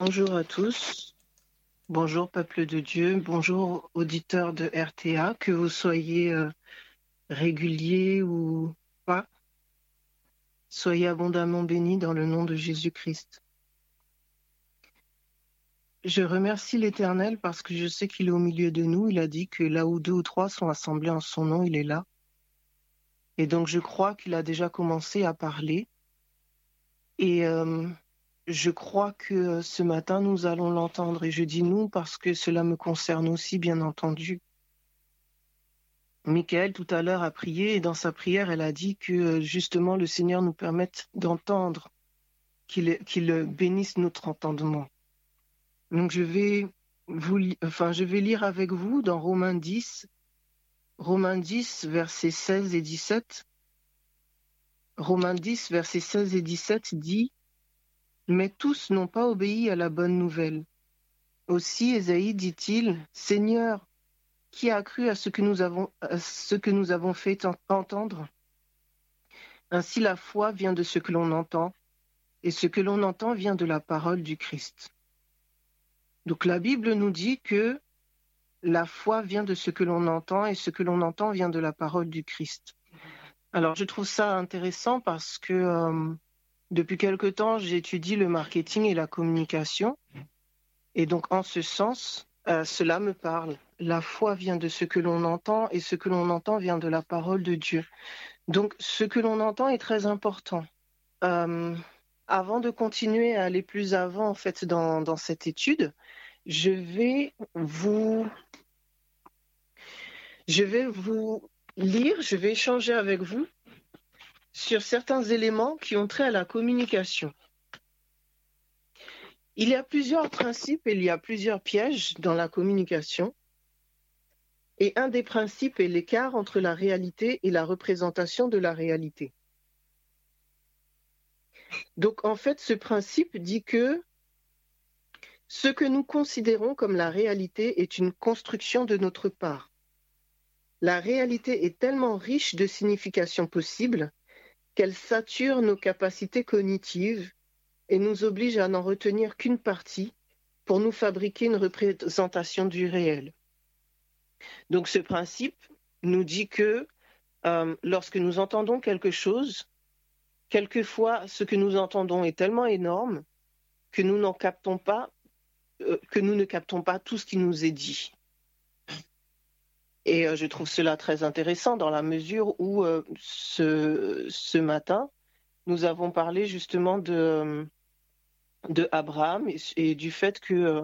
Bonjour à tous. Bonjour peuple de Dieu. Bonjour auditeurs de RTA, que vous soyez euh, réguliers ou pas. Soyez abondamment bénis dans le nom de Jésus-Christ. Je remercie l'Éternel parce que je sais qu'il est au milieu de nous. Il a dit que là où deux ou trois sont assemblés en son nom, il est là. Et donc je crois qu'il a déjà commencé à parler. Et euh, je crois que ce matin, nous allons l'entendre. Et je dis nous parce que cela me concerne aussi, bien entendu. Michael, tout à l'heure, a prié et dans sa prière, elle a dit que justement le Seigneur nous permette d'entendre, qu'il bénisse notre entendement. Donc je vais, vous, enfin, je vais lire avec vous dans Romains 10, Romains 10, versets 16 et 17. Romains 10, versets 16 et 17 dit Mais tous n'ont pas obéi à la bonne nouvelle. Aussi, Ésaïe dit-il Seigneur, qui a cru à ce que nous avons, fait entendre? Ainsi, la foi vient de ce que l'on entend, et ce que l'on entend vient de la parole du Christ. Donc la Bible nous dit que la foi vient de ce que l'on entend et ce que l'on entend vient de la parole du Christ. Alors je trouve ça intéressant parce que euh, depuis quelque temps, j'étudie le marketing et la communication. Et donc en ce sens, euh, cela me parle. La foi vient de ce que l'on entend et ce que l'on entend vient de la parole de Dieu. Donc ce que l'on entend est très important. Euh, avant de continuer à aller plus avant en fait dans, cette étude, je vais vous lire, je vais échanger avec vous sur certains éléments qui ont trait à la communication. Il y a plusieurs principes et il y a plusieurs pièges dans la communication. Et un des principes est l'écart entre la réalité et la représentation de la réalité. Donc en fait, ce principe dit que ce que nous considérons comme la réalité est une construction de notre part. La réalité est tellement riche de significations possibles qu'elle sature nos capacités cognitives et nous oblige à n'en retenir qu'une partie pour nous fabriquer une représentation du réel. Donc ce principe nous dit que euh, lorsque nous entendons quelque chose, quelquefois ce que nous entendons est tellement énorme que nous n'en captons pas euh, que nous ne captons pas tout ce qui nous est dit. Et euh, je trouve cela très intéressant dans la mesure où euh, ce, matin, nous avons parlé justement de, de Abraham et, du fait que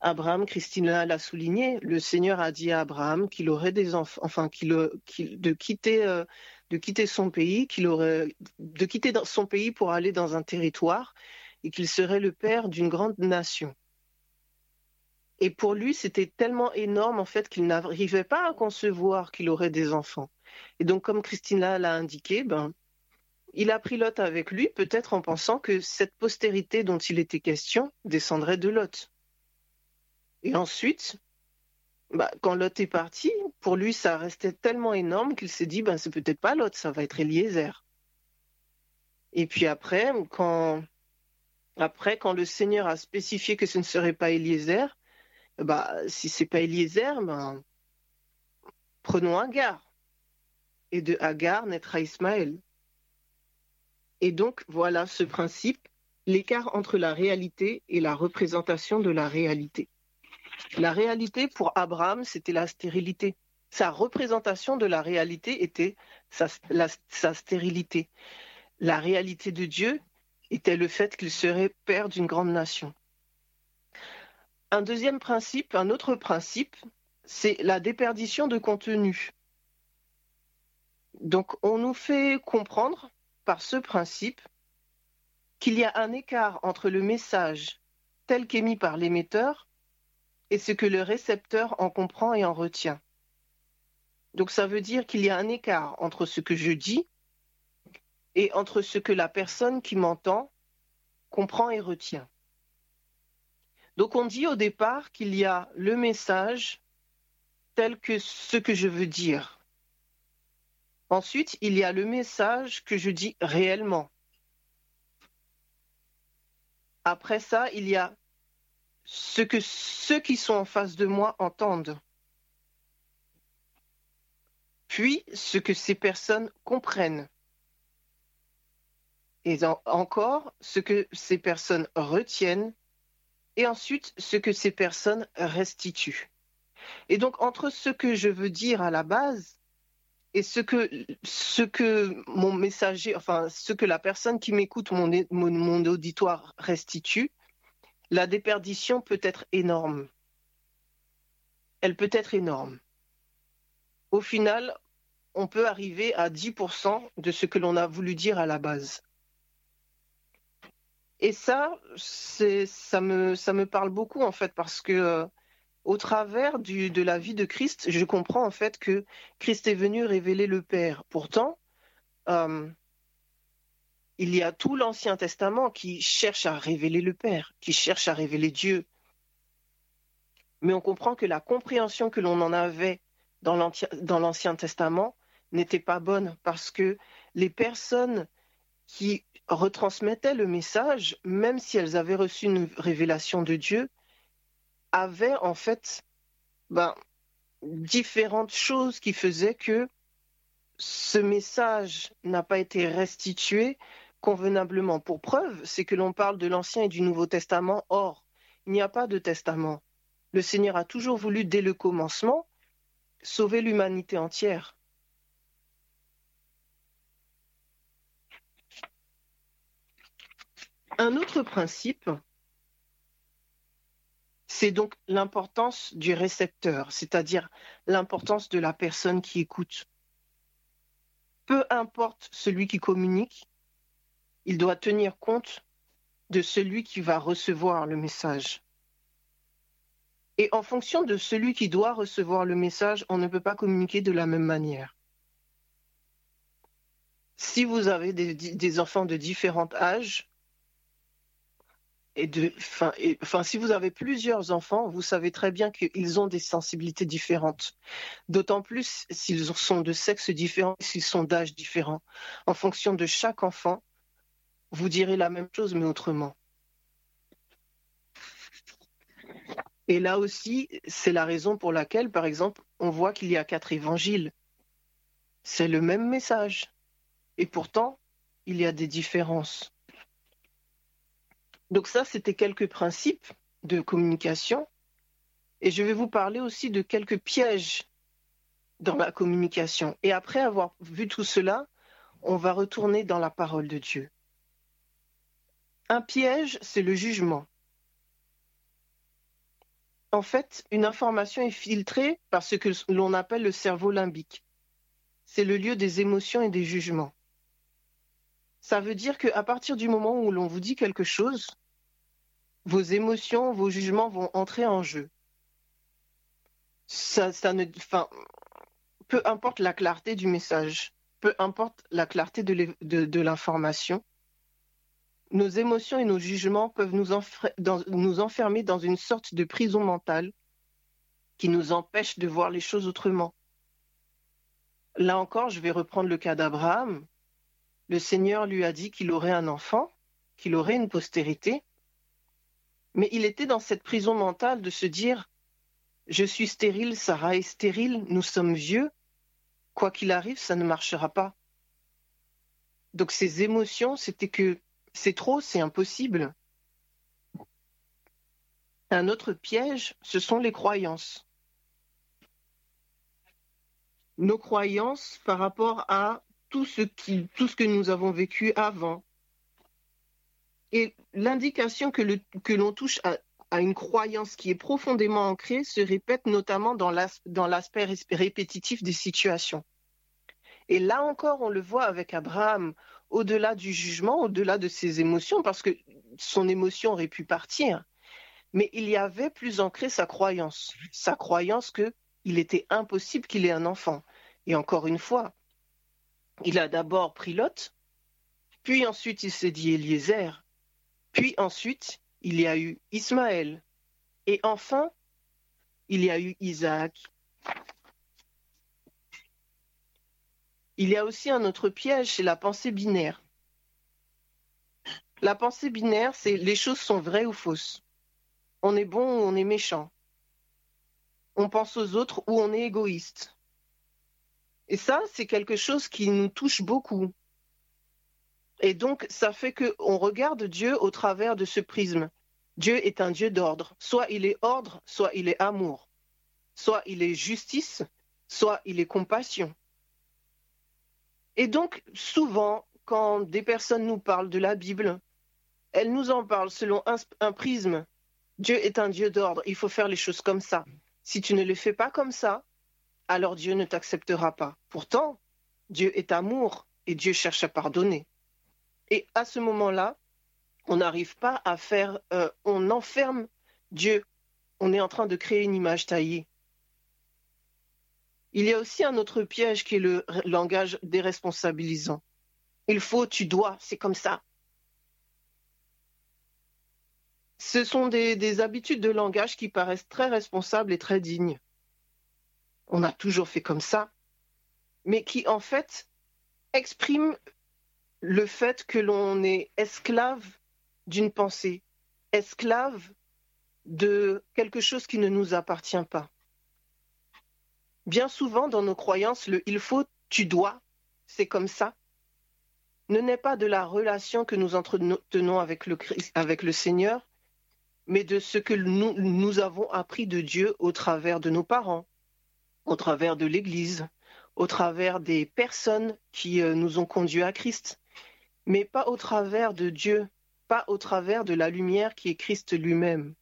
Abraham, Christine l'a souligné, le Seigneur a dit à Abraham qu'il aurait des enfants, enfin qu'il, de quitter son pays, qu'il aurait de quitter son pays pour aller dans un territoire et qu'il serait le père d'une grande nation. Et pour lui, c'était tellement énorme en fait qu'il n'arrivait pas à concevoir qu'il aurait des enfants. Et donc, comme Christina l'a indiqué, ben, il a pris Lot avec lui, peut-être en pensant que cette postérité dont il était question descendrait de Lot. Et ensuite, bah, quand Lot est parti, pour lui, ça restait tellement énorme qu'il s'est dit, ben, c'est peut-être pas Lot, ça va être Eliezer. Et puis après, quand, après, quand le Seigneur a spécifié que ce ne serait pas Eliezer, bah, si c'est pas Eliezer, ben, prenons Agar. Et de Agar naîtra Ismaël. Et donc, voilà ce principe, l'écart entre la réalité et la représentation de la réalité. La réalité pour Abraham, c'était la stérilité. Sa représentation de la réalité était sa stérilité. La réalité de Dieu était le fait qu'il serait père d'une grande nation. Un deuxième principe, un autre principe, c'est la déperdition de contenu. Donc on nous fait comprendre par ce principe qu'il y a un écart entre le message tel qu'émis par l'émetteur et ce que le récepteur en comprend et en retient. Donc ça veut dire qu'il y a un écart entre ce que je dis et entre ce que la personne qui m'entend comprend et retient. Donc on dit au départ qu'il y a le message tel que ce que je veux dire. Ensuite, il y a le message que je dis réellement. Après ça, il y a ce que ceux qui sont en face de moi entendent, puis ce que ces personnes comprennent, et encore ce que ces personnes retiennent, et ensuite ce que ces personnes restituent. Et donc entre ce que je veux dire à la base et ce que, ce que mon messager, enfin ce que la personne qui m'écoute, mon, mon, auditoire restitue, la déperdition peut être énorme. Elle peut être énorme. Au final, on peut arriver à 10% de ce que l'on a voulu dire à la base. Et ça, ça me, parle beaucoup en fait parce que euh, au travers de la vie de Christ, je comprends en fait que Christ est venu révéler le Père. Pourtant, euh, il y a tout l'Ancien Testament qui cherche à révéler le Père, qui cherche à révéler Dieu. Mais on comprend que la compréhension que l'on en avait dans l'Ancien Testament n'était pas bonne parce que les personnes qui retransmettaient le message, même si elles avaient reçu une révélation de Dieu, avait en fait ben, différentes choses qui faisaient que ce message n'a pas été restitué convenablement. Pour preuve, c'est que l'on parle de l'Ancien et du Nouveau Testament. Or, il n'y a pas de testament. Le Seigneur a toujours voulu, dès le commencement, sauver l'humanité entière. Un autre principe c'est donc l'importance du récepteur, c'est-à-dire l'importance de la personne qui écoute. Peu importe celui qui communique, il doit tenir compte de celui qui va recevoir le message. Et en fonction de celui qui doit recevoir le message, on ne peut pas communiquer de la même manière. Si vous avez des, enfants de différents âges, si vous avez plusieurs enfants, vous savez très bien qu'ils ont des sensibilités différentes. D'autant plus s'ils sont de sexe différent, s'ils sont d'âge différent. En fonction de chaque enfant, vous direz la même chose, mais autrement. Et là aussi, c'est la raison pour laquelle, par exemple, on voit qu'il y a quatre évangiles. C'est le même message. Et pourtant, il y a des différences. Donc ça, c'était quelques principes de communication. Et je vais vous parler aussi de quelques pièges dans la communication. Et après avoir vu tout cela, on va retourner dans la parole de Dieu. Un piège, c'est le jugement. En fait, une information est filtrée par ce que l'on appelle le cerveau limbique. C'est le lieu des émotions et des jugements. Ça veut dire qu'à partir du moment où l'on vous dit quelque chose, vos émotions, vos jugements vont entrer en jeu. Ça, ça ne, peu importe la clarté du message, peu importe la clarté de l'information, nos émotions et nos jugements peuvent nous enfermer dans une sorte de prison mentale qui nous empêche de voir les choses autrement. Là encore, je vais reprendre le cas d'Abraham. Le Seigneur lui a dit qu'il aurait un enfant, qu'il aurait une postérité, mais il était dans cette prison mentale de se dire Je suis stérile, Sarah est stérile, nous sommes vieux, quoi qu'il arrive, ça ne marchera pas. Donc ses émotions, c'était que c'est trop, c'est impossible. Un autre piège, ce sont les croyances. Nos croyances par rapport à tout ce, tout ce que nous avons vécu avant, et l'indication que, l'on touche à, une croyance qui est profondément ancrée se répète notamment dans l'aspect répétitif des situations. Et là encore, on le voit avec Abraham, au-delà du jugement, au-delà de ses émotions, parce que son émotion aurait pu partir. Mais il y avait plus ancré sa croyance, sa croyance qu'il était impossible qu'il ait un enfant. Et encore une fois, il a d'abord pris Lot, puis ensuite il s'est dit Eliezer, puis ensuite, il y a eu Ismaël. Et enfin, il y a eu Isaac. Il y a aussi un autre piège, c'est la pensée binaire. La pensée binaire, c'est les choses sont vraies ou fausses. on est bon ou on est méchant. On pense aux autres ou on est égoïste. Et ça, c'est quelque chose qui nous touche beaucoup. Et donc, ça fait qu'on regarde Dieu au travers de ce prisme. Dieu est un Dieu d'ordre. Soit il est ordre, soit il est amour. Soit il est justice, soit il est compassion. Et donc, souvent, quand des personnes nous parlent de la Bible, elles nous en parlent selon un, prisme. Dieu est un Dieu d'ordre, il faut faire les choses comme ça. Si tu ne les fais pas comme ça, alors Dieu ne t'acceptera pas. Pourtant, Dieu est amour et Dieu cherche à pardonner. Et à ce moment-là, on n'arrive pas à faire, euh, on enferme Dieu. On est en train de créer une image taillée. Il y a aussi un autre piège qui est le langage déresponsabilisant. Il faut, tu dois, c'est comme ça. Ce sont des, des, habitudes de langage qui paraissent très responsables et très dignes. On a toujours fait comme ça, mais qui en fait expriment le fait que l'on est esclave d'une pensée, esclave de quelque chose qui ne nous appartient pas. Bien souvent, dans nos croyances, le il faut, tu dois, c'est comme ça, ne naît pas de la relation que nous entretenons avec le, Seigneur, mais de ce que nous, nous avons appris de Dieu au travers de nos parents, au travers de l'Église, au travers des personnes qui euh, nous ont conduits à Christ, mais pas au travers de Dieu, pas au travers de la lumière qui est Christ lui-même.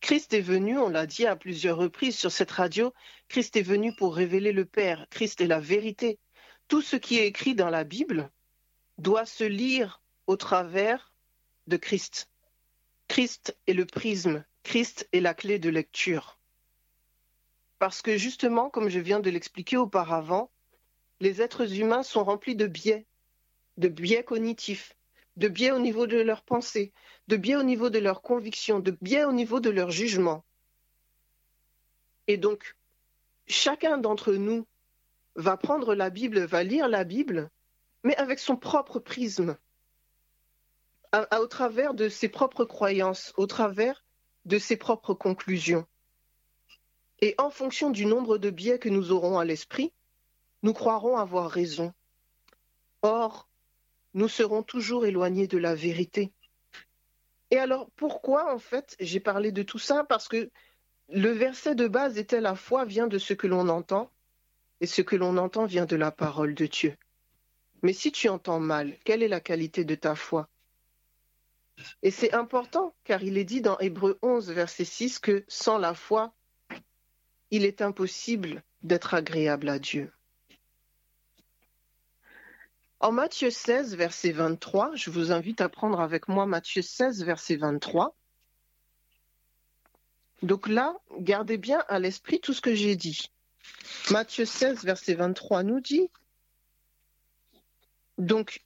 Christ est venu, on l'a dit à plusieurs reprises sur cette radio, Christ est venu pour révéler le Père, Christ est la vérité. Tout ce qui est écrit dans la Bible doit se lire au travers de Christ. Christ est le prisme, Christ est la clé de lecture. Parce que justement, comme je viens de l'expliquer auparavant, les êtres humains sont remplis de biais, de biais cognitifs, de biais au niveau de leurs pensées, de biais au niveau de leurs convictions, de biais au niveau de leur jugement. Et donc, chacun d'entre nous va prendre la Bible, va lire la Bible, mais avec son propre prisme, au travers de ses propres croyances, au travers de ses propres conclusions. Et en fonction du nombre de biais que nous aurons à l'esprit, nous croirons avoir raison. Or, nous serons toujours éloignés de la vérité. Et alors, pourquoi, en fait, j'ai parlé de tout ça? Parce que le verset de base était la foi vient de ce que l'on entend, et ce que l'on entend vient de la parole de Dieu. Mais si tu entends mal, quelle est la qualité de ta foi? Et c'est important, car il est dit dans Hébreu 11, verset 6, que sans la foi, il est impossible d'être agréable à Dieu. En Matthieu 16, verset 23, je vous invite à prendre avec moi Matthieu 16, verset 23. Donc là, gardez bien à l'esprit tout ce que j'ai dit. Matthieu 16, verset 23 nous dit, donc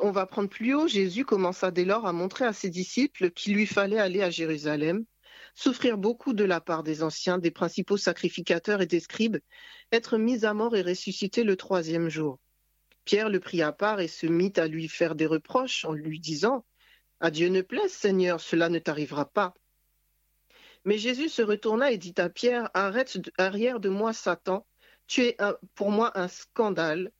on va prendre plus haut, Jésus commença dès lors à montrer à ses disciples qu'il lui fallait aller à Jérusalem, souffrir beaucoup de la part des anciens, des principaux sacrificateurs et des scribes, être mis à mort et ressusciter le troisième jour. Pierre le prit à part et se mit à lui faire des reproches en lui disant À Dieu ne plaise, Seigneur, cela ne t'arrivera pas. Mais Jésus se retourna et dit à Pierre Arrête arrière de moi, Satan, tu es pour moi un scandale,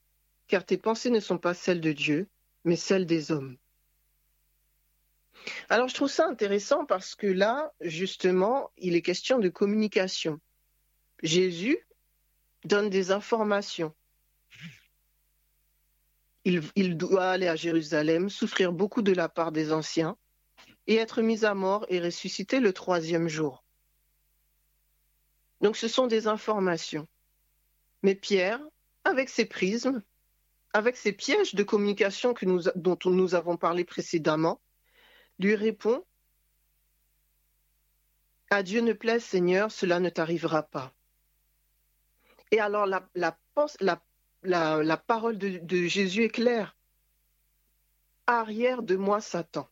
car tes pensées ne sont pas celles de Dieu, mais celles des hommes. Alors je trouve ça intéressant parce que là, justement, il est question de communication. Jésus donne des informations il, doit aller à Jérusalem, souffrir beaucoup de la part des anciens, et être mis à mort et ressusciter le troisième jour. Donc ce sont des informations. Mais Pierre, avec ses prismes, avec ses pièges de communication dont nous avons parlé précédemment, lui répond À Dieu ne plaise, Seigneur, cela ne t'arrivera pas. Et alors la, la, la la, parole de, Jésus est claire. Arrière de moi, Satan.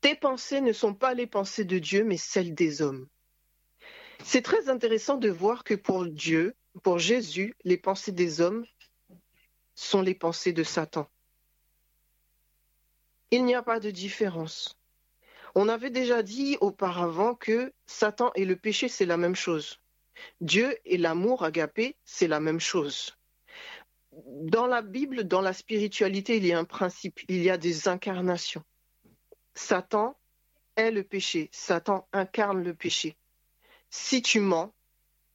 Tes pensées ne sont pas les pensées de Dieu, mais celles des hommes. C'est très intéressant de voir que pour Dieu, pour Jésus, les pensées des hommes sont les pensées de Satan. Il n'y a pas de différence. On avait déjà dit auparavant que Satan et le péché, c'est la même chose. Dieu et l'amour agapé, c'est la même chose. Dans la Bible, dans la spiritualité, il y a un principe, il y a des incarnations. Satan est le péché, Satan incarne le péché. Si tu mens,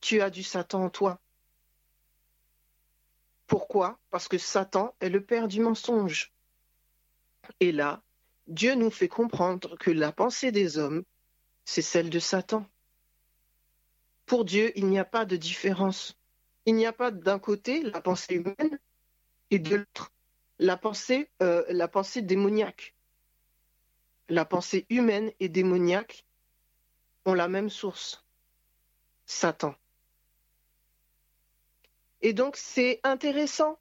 tu as du Satan en toi. Pourquoi? Parce que Satan est le père du mensonge. Et là, Dieu nous fait comprendre que la pensée des hommes, c'est celle de Satan. Pour Dieu, il n'y a pas de différence. Il n'y a pas d'un côté la pensée humaine et de l'autre la pensée, euh, démoniaque. La pensée humaine et démoniaque ont la même source, Satan. Et donc c'est intéressant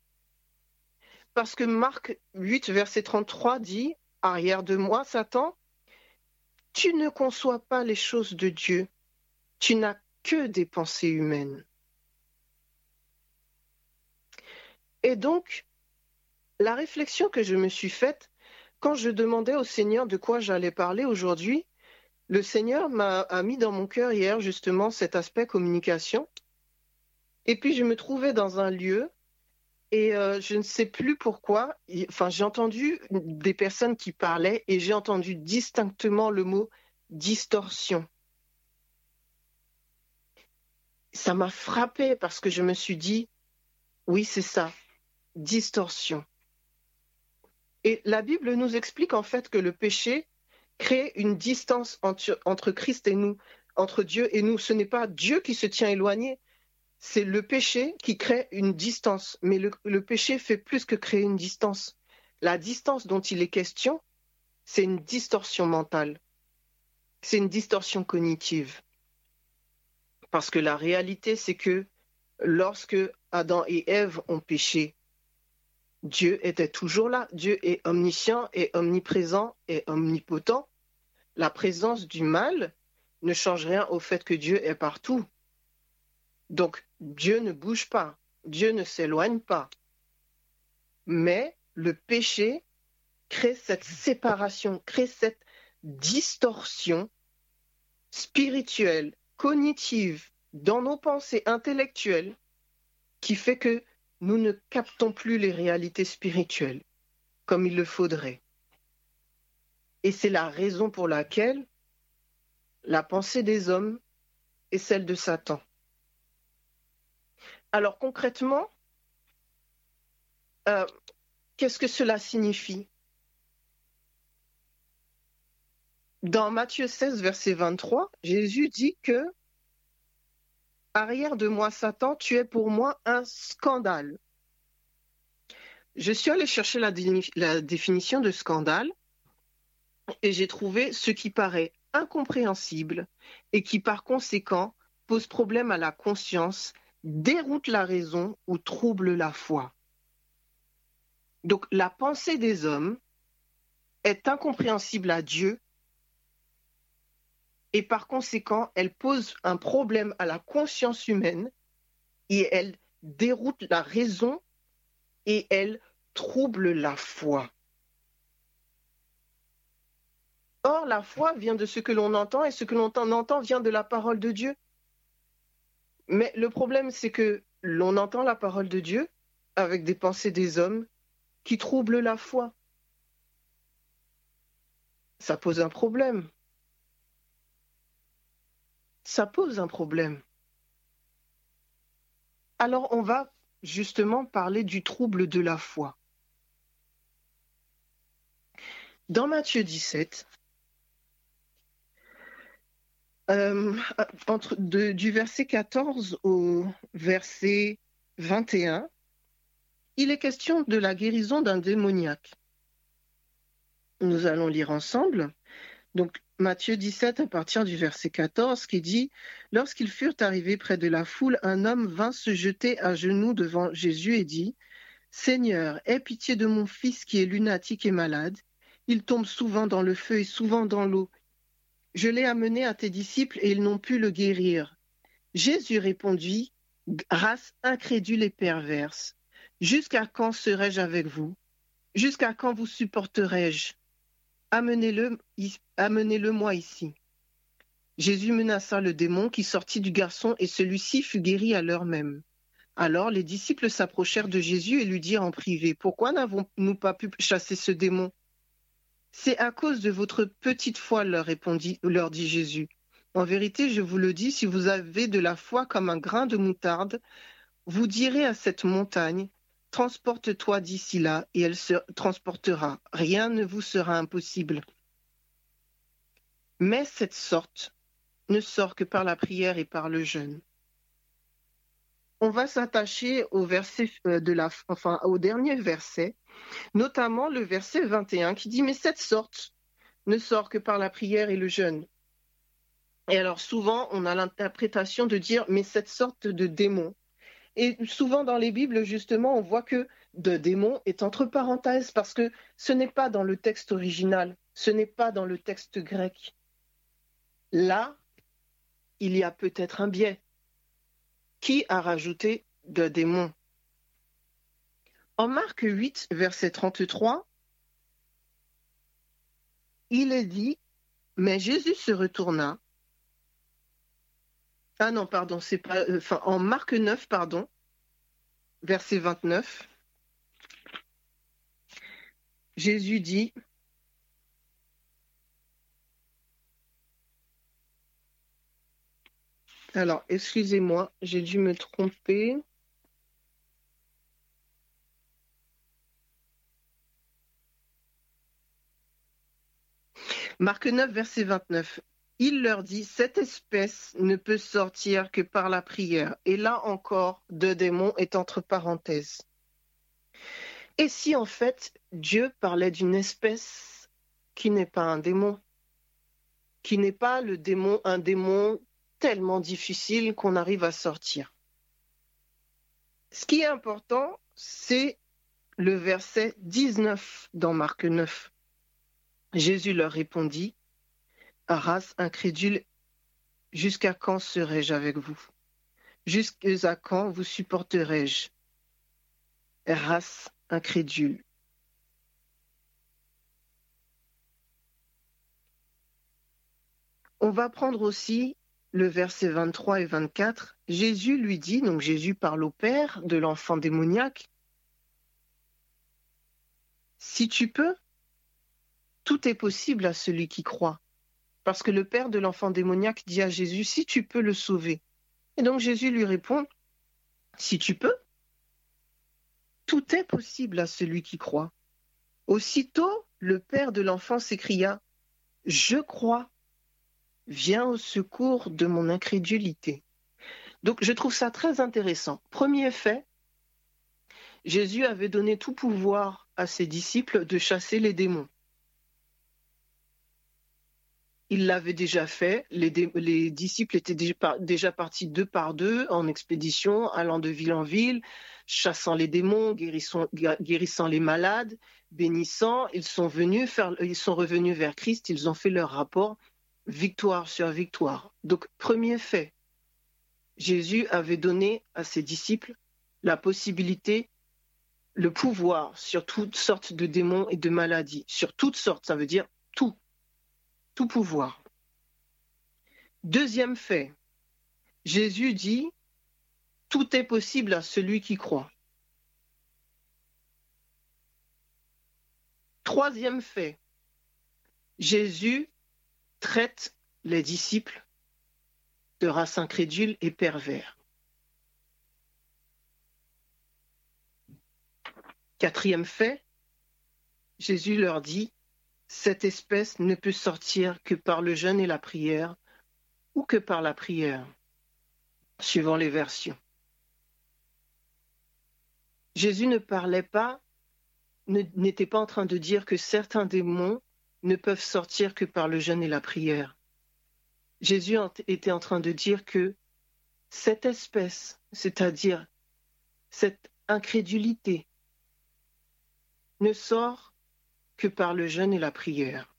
parce que Marc 8, verset 33 dit, Arrière de moi, Satan, tu ne conçois pas les choses de Dieu, tu n'as que des pensées humaines. Et donc, la réflexion que je me suis faite, quand je demandais au Seigneur de quoi j'allais parler aujourd'hui, le Seigneur m'a mis dans mon cœur hier justement cet aspect communication. Et puis je me trouvais dans un lieu et euh, je ne sais plus pourquoi. Enfin, j'ai entendu des personnes qui parlaient et j'ai entendu distinctement le mot distorsion ça m'a frappé parce que je me suis dit, oui, c'est ça, distorsion. Et la Bible nous explique en fait que le péché crée une distance entre, Christ et nous, entre Dieu et nous. Ce n'est pas Dieu qui se tient éloigné, c'est le péché qui crée une distance. Mais le péché fait plus que créer une distance. La distance dont il est question, c'est une distorsion mentale, c'est une distorsion cognitive. Parce que la réalité, c'est que lorsque Adam et Ève ont péché, Dieu était toujours là. Dieu est omniscient et omniprésent et omnipotent. La présence du mal ne change rien au fait que Dieu est partout. Donc Dieu ne bouge pas, Dieu ne s'éloigne pas. Mais le péché crée cette séparation, crée cette distorsion spirituelle cognitive dans nos pensées intellectuelles qui fait que nous ne captons plus les réalités spirituelles comme il le faudrait. Et c'est la raison pour laquelle la pensée des hommes est celle de Satan. Alors concrètement, euh, qu'est-ce que cela signifie? Dans Matthieu 16, verset 23, Jésus dit que Arrière de moi, Satan, tu es pour moi un scandale. Je suis allée chercher la, la définition de scandale et j'ai trouvé ce qui paraît incompréhensible et qui par conséquent pose problème à la conscience, déroute la raison ou trouble la foi. Donc la pensée des hommes est incompréhensible à Dieu et par conséquent, elle pose un problème à la conscience humaine et elle déroute la raison et elle trouble la foi. Or, la foi vient de ce que l'on entend et ce que l'on entend vient de la parole de Dieu. Mais le problème, c'est que l'on entend la parole de Dieu avec des pensées des hommes qui troublent la foi. Ça pose un problème ça pose un problème. Alors on va justement parler du trouble de la foi. Dans Matthieu 17, euh, entre, du verset 14 au verset 21, il est question de la guérison d'un démoniaque. Nous allons lire ensemble. Donc, Matthieu 17 à partir du verset 14 qui dit Lorsqu'ils furent arrivés près de la foule, un homme vint se jeter à genoux devant Jésus et dit Seigneur, aie pitié de mon fils qui est lunatique et malade. Il tombe souvent dans le feu et souvent dans l'eau. Je l'ai amené à tes disciples et ils n'ont pu le guérir. Jésus répondit Race incrédule et perverse, jusqu'à quand serai-je avec vous? Jusqu'à quand vous supporterai-je? Amenez-le amenez moi ici. Jésus menaça le démon qui sortit du garçon et celui-ci fut guéri à l'heure même. Alors les disciples s'approchèrent de Jésus et lui dirent en privé, Pourquoi n'avons-nous pas pu chasser ce démon C'est à cause de votre petite foi, leur, répondit, leur dit Jésus. En vérité, je vous le dis, si vous avez de la foi comme un grain de moutarde, vous direz à cette montagne, Transporte-toi d'ici là, et elle se transportera. Rien ne vous sera impossible. Mais cette sorte ne sort que par la prière et par le jeûne. On va s'attacher au euh, dernier verset, notamment le verset 21 qui dit Mais cette sorte ne sort que par la prière et le jeûne. Et alors souvent, on a l'interprétation de dire Mais cette sorte de démon et souvent dans les Bibles, justement, on voit que de démon est entre parenthèses parce que ce n'est pas dans le texte original, ce n'est pas dans le texte grec. Là, il y a peut-être un biais. Qui a rajouté de démon En Marc 8, verset 33, il est dit, mais Jésus se retourna ah non, pardon, c'est pas. Euh, enfin, en Marc 9, pardon, verset 29, Jésus dit Alors, excusez-moi, j'ai dû me tromper. Marc 9, verset 29. Il leur dit, cette espèce ne peut sortir que par la prière. Et là encore, deux démons est entre parenthèses. Et si en fait Dieu parlait d'une espèce qui n'est pas un démon, qui n'est pas le démon, un démon tellement difficile qu'on arrive à sortir? Ce qui est important, c'est le verset 19 dans Marc 9. Jésus leur répondit, race incrédule, jusqu'à quand serai-je avec vous? Jusqu'à quand vous supporterai-je? Race incrédule. On va prendre aussi le verset 23 et 24. Jésus lui dit, donc Jésus parle au Père de l'enfant démoniaque, Si tu peux, tout est possible à celui qui croit. Parce que le père de l'enfant démoniaque dit à Jésus, si tu peux le sauver. Et donc Jésus lui répond, si tu peux, tout est possible à celui qui croit. Aussitôt, le père de l'enfant s'écria, je crois, viens au secours de mon incrédulité. Donc je trouve ça très intéressant. Premier fait, Jésus avait donné tout pouvoir à ses disciples de chasser les démons. Il l'avait déjà fait. Les, disciples étaient déjà, partis deux par deux en expédition, allant de ville en ville, chassant les démons, guérissant, les malades, bénissant. Ils sont venus ils sont revenus vers Christ. Ils ont fait leur rapport, victoire sur victoire. Donc premier fait, Jésus avait donné à ses disciples la possibilité, le pouvoir sur toutes sortes de démons et de maladies, sur toutes sortes. Ça veut dire tout pouvoir. Deuxième fait, Jésus dit, tout est possible à celui qui croit. Troisième fait, Jésus traite les disciples de race incrédule et pervers. Quatrième fait, Jésus leur dit, cette espèce ne peut sortir que par le jeûne et la prière, ou que par la prière, suivant les versions. Jésus ne parlait pas, n'était pas en train de dire que certains démons ne peuvent sortir que par le jeûne et la prière. Jésus était en train de dire que cette espèce, c'est-à-dire cette incrédulité, ne sort que par le jeûne et la prière.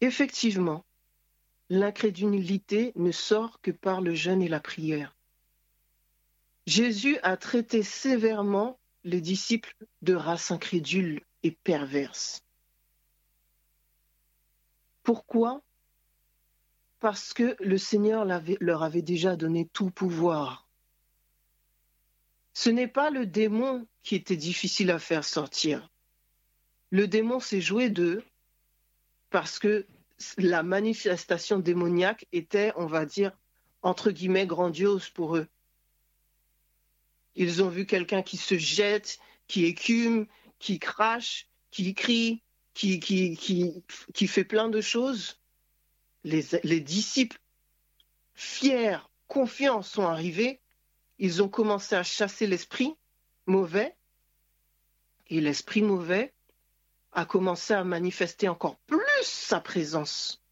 Effectivement, l'incrédulité ne sort que par le jeûne et la prière. Jésus a traité sévèrement les disciples de race incrédule et perverse. Pourquoi? Parce que le Seigneur leur avait déjà donné tout pouvoir. Ce n'est pas le démon qui était difficile à faire sortir. Le démon s'est joué d'eux parce que la manifestation démoniaque était, on va dire, entre guillemets, grandiose pour eux. Ils ont vu quelqu'un qui se jette, qui écume, qui crache, qui crie, qui, fait plein de choses. Les disciples, fiers, confiants, sont arrivés. Ils ont commencé à chasser l'esprit mauvais. Et l'esprit mauvais a commencé à manifester encore plus sa présence.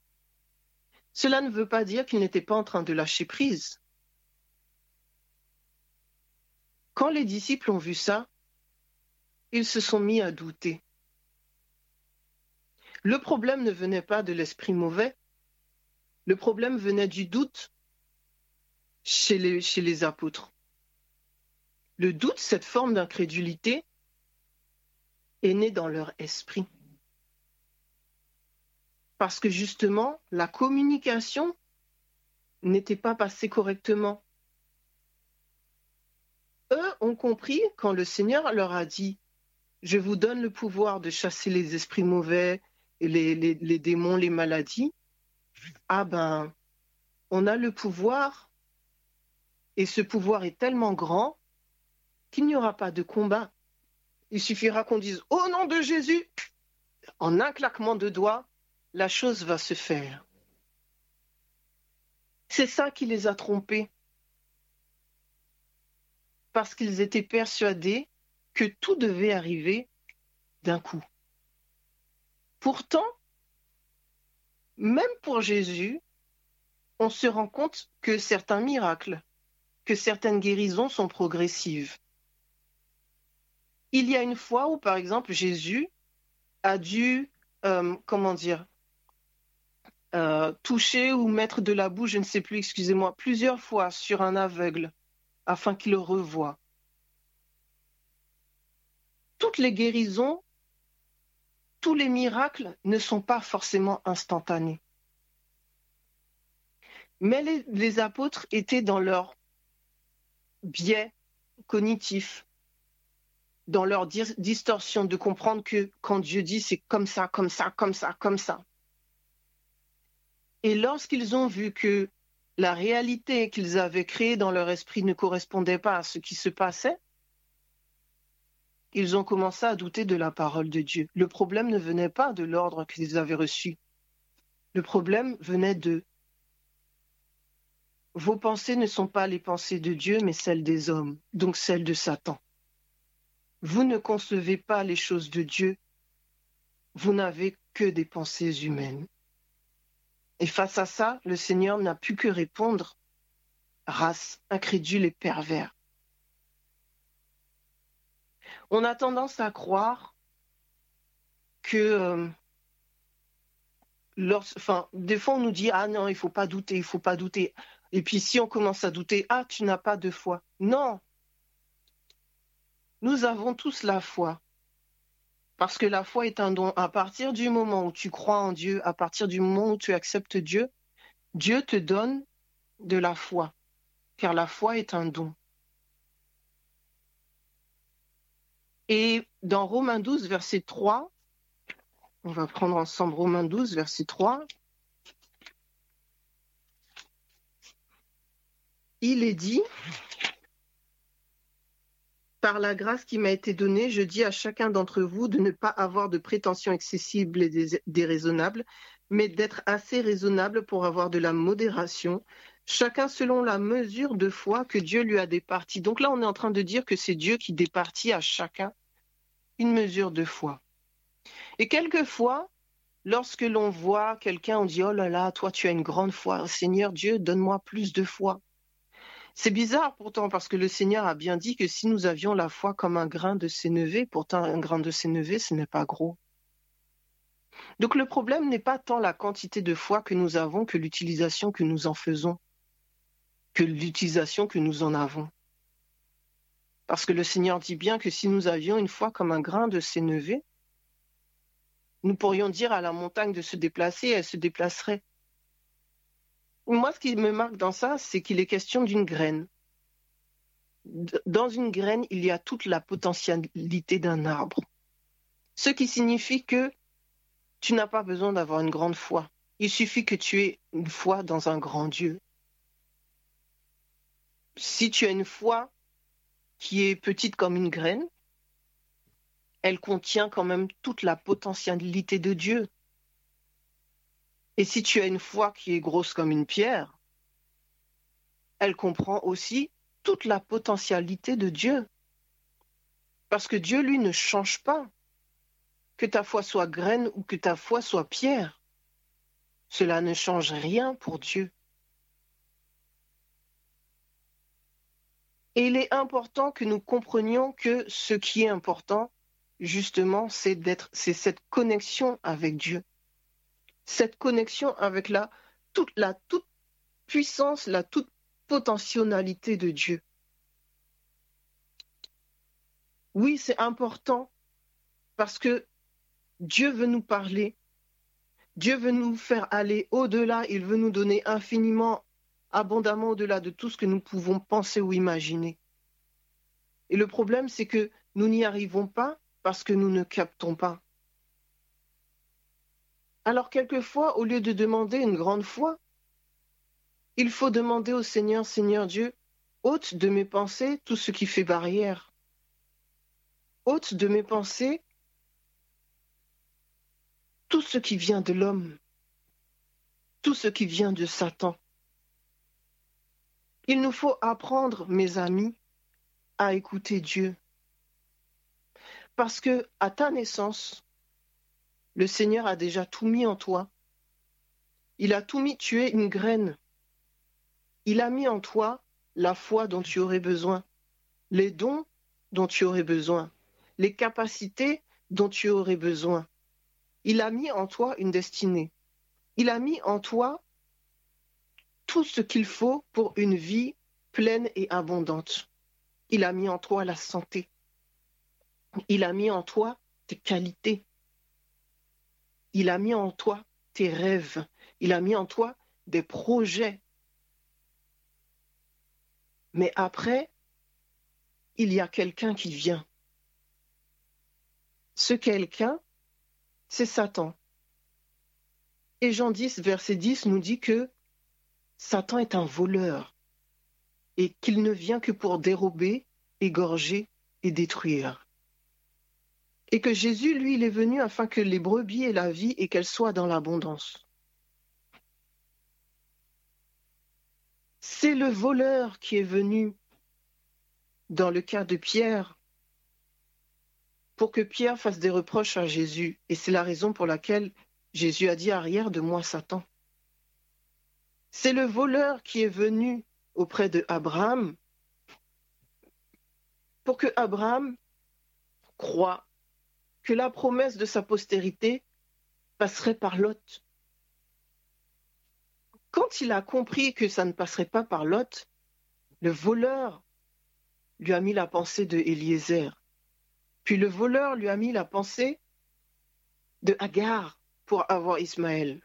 Cela ne veut pas dire qu'il n'était pas en train de lâcher prise. Quand les disciples ont vu ça, ils se sont mis à douter. Le problème ne venait pas de l'esprit mauvais, le problème venait du doute chez les, chez les apôtres. Le doute, cette forme d'incrédulité, est né dans leur esprit. Parce que justement, la communication n'était pas passée correctement. Eux ont compris quand le Seigneur leur a dit, je vous donne le pouvoir de chasser les esprits mauvais, les, les démons, les maladies. Ah ben, on a le pouvoir et ce pouvoir est tellement grand qu'il n'y aura pas de combat. Il suffira qu'on dise au nom de Jésus, en un claquement de doigts, la chose va se faire. C'est ça qui les a trompés. Parce qu'ils étaient persuadés que tout devait arriver d'un coup. Pourtant, même pour Jésus, on se rend compte que certains miracles, que certaines guérisons sont progressives. Il y a une fois où, par exemple, Jésus a dû, euh, comment dire, euh, toucher ou mettre de la bouche, je ne sais plus, excusez-moi, plusieurs fois sur un aveugle afin qu'il le revoie. Toutes les guérisons, tous les miracles ne sont pas forcément instantanés. Mais les apôtres étaient dans leur biais cognitif, dans leur distorsion de comprendre que quand Dieu dit c'est comme ça, comme ça, comme ça, comme ça. Et lorsqu'ils ont vu que la réalité qu'ils avaient créée dans leur esprit ne correspondait pas à ce qui se passait, ils ont commencé à douter de la parole de Dieu. Le problème ne venait pas de l'ordre qu'ils avaient reçu. Le problème venait de vos pensées ne sont pas les pensées de Dieu, mais celles des hommes, donc celles de Satan. Vous ne concevez pas les choses de Dieu, vous n'avez que des pensées humaines. Et face à ça, le Seigneur n'a pu que répondre, race incrédule et pervers. On a tendance à croire que, euh, des fois on nous dit ah non, il faut pas douter, il faut pas douter. Et puis si on commence à douter, ah tu n'as pas de foi. Non, nous avons tous la foi. Parce que la foi est un don. À partir du moment où tu crois en Dieu, à partir du moment où tu acceptes Dieu, Dieu te donne de la foi. Car la foi est un don. Et dans Romains 12, verset 3, on va prendre ensemble Romains 12, verset 3. Il est dit, par la grâce qui m'a été donnée, je dis à chacun d'entre vous de ne pas avoir de prétentions excessibles et déraisonnables, mais d'être assez raisonnable pour avoir de la modération, chacun selon la mesure de foi que Dieu lui a départie. Donc là, on est en train de dire que c'est Dieu qui départit à chacun une mesure de foi. Et quelquefois, lorsque l'on voit quelqu'un, on dit, oh là là, toi tu as une grande foi, Seigneur Dieu, donne-moi plus de foi. C'est bizarre pourtant parce que le Seigneur a bien dit que si nous avions la foi comme un grain de sénévé, pourtant un grain de sénévé, ce n'est pas gros. Donc le problème n'est pas tant la quantité de foi que nous avons que l'utilisation que nous en faisons, que l'utilisation que nous en avons. Parce que le Seigneur dit bien que si nous avions une foi comme un grain de sénévé, nous pourrions dire à la montagne de se déplacer, elle se déplacerait. Moi, ce qui me marque dans ça, c'est qu'il est question d'une graine. Dans une graine, il y a toute la potentialité d'un arbre. Ce qui signifie que tu n'as pas besoin d'avoir une grande foi. Il suffit que tu aies une foi dans un grand Dieu. Si tu as une foi qui est petite comme une graine, elle contient quand même toute la potentialité de Dieu. Et si tu as une foi qui est grosse comme une pierre, elle comprend aussi toute la potentialité de Dieu. Parce que Dieu, lui, ne change pas. Que ta foi soit graine ou que ta foi soit pierre, cela ne change rien pour Dieu. Et il est important que nous comprenions que ce qui est important, justement, c'est c'est cette connexion avec Dieu. Cette connexion avec la toute, puissance, la toute potentialité de Dieu. Oui, c'est important parce que Dieu veut nous parler. Dieu veut nous faire aller au-delà. Il veut nous donner infiniment abondamment au-delà de tout ce que nous pouvons penser ou imaginer. Et le problème, c'est que nous n'y arrivons pas parce que nous ne captons pas. Alors quelquefois, au lieu de demander une grande foi, il faut demander au Seigneur, Seigneur Dieu, ôte de mes pensées tout ce qui fait barrière. ôte de mes pensées tout ce qui vient de l'homme, tout ce qui vient de Satan. Il nous faut apprendre, mes amis, à écouter Dieu. Parce que à ta naissance, le Seigneur a déjà tout mis en toi. Il a tout mis, tu es une graine. Il a mis en toi la foi dont tu aurais besoin, les dons dont tu aurais besoin, les capacités dont tu aurais besoin. Il a mis en toi une destinée. Il a mis en toi tout ce qu'il faut pour une vie pleine et abondante. Il a mis en toi la santé. Il a mis en toi tes qualités. Il a mis en toi tes rêves. Il a mis en toi des projets. Mais après, il y a quelqu'un qui vient. Ce quelqu'un, c'est Satan. Et Jean 10, verset 10 nous dit que Satan est un voleur et qu'il ne vient que pour dérober, égorger et détruire. Et que Jésus, lui, il est venu afin que les brebis aient la vie et qu'elles soient dans l'abondance. C'est le voleur qui est venu dans le cas de Pierre pour que Pierre fasse des reproches à Jésus. Et c'est la raison pour laquelle Jésus a dit arrière de moi Satan. C'est le voleur qui est venu auprès de Abraham pour que Abraham croit la promesse de sa postérité passerait par Lot. Quand il a compris que ça ne passerait pas par Lot, le voleur lui a mis la pensée de Eliezer. Puis le voleur lui a mis la pensée de Agar pour avoir Ismaël.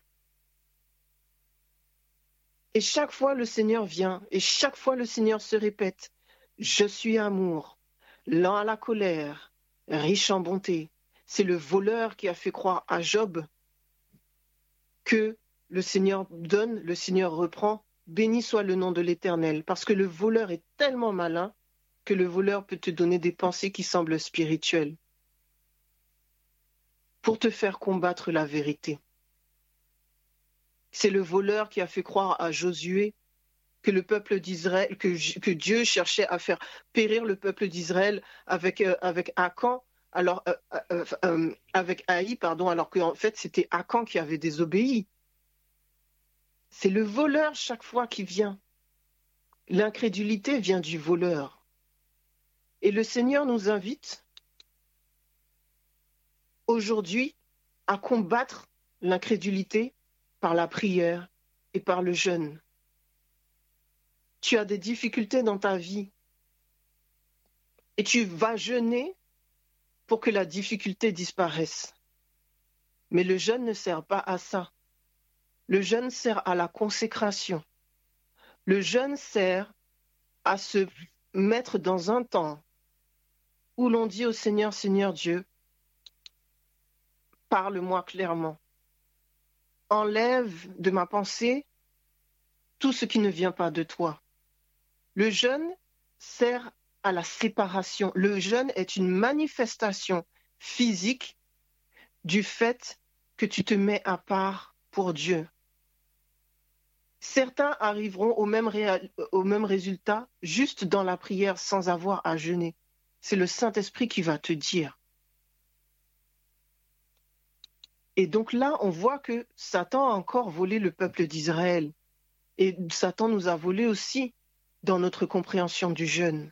Et chaque fois le Seigneur vient, et chaque fois le Seigneur se répète, je suis amour, lent à la colère, riche en bonté. C'est le voleur qui a fait croire à Job que le Seigneur donne, le Seigneur reprend. Béni soit le nom de l'Éternel, parce que le voleur est tellement malin que le voleur peut te donner des pensées qui semblent spirituelles pour te faire combattre la vérité. C'est le voleur qui a fait croire à Josué que Dieu cherchait à faire périr le peuple d'Israël avec, euh, avec Akan, alors, euh, euh, avec Haï, pardon, alors qu'en fait c'était Akan qui avait désobéi. C'est le voleur chaque fois qui vient. L'incrédulité vient du voleur. Et le Seigneur nous invite aujourd'hui à combattre l'incrédulité par la prière et par le jeûne. Tu as des difficultés dans ta vie. et tu vas jeûner pour que la difficulté disparaisse. Mais le jeûne ne sert pas à ça. Le jeûne sert à la consécration. Le jeûne sert à se mettre dans un temps où l'on dit au Seigneur, Seigneur Dieu, parle-moi clairement. Enlève de ma pensée tout ce qui ne vient pas de toi. Le jeûne sert à la séparation. Le jeûne est une manifestation physique du fait que tu te mets à part pour Dieu. Certains arriveront au même, au même résultat juste dans la prière sans avoir à jeûner. C'est le Saint-Esprit qui va te dire. Et donc là, on voit que Satan a encore volé le peuple d'Israël. Et Satan nous a volé aussi dans notre compréhension du jeûne.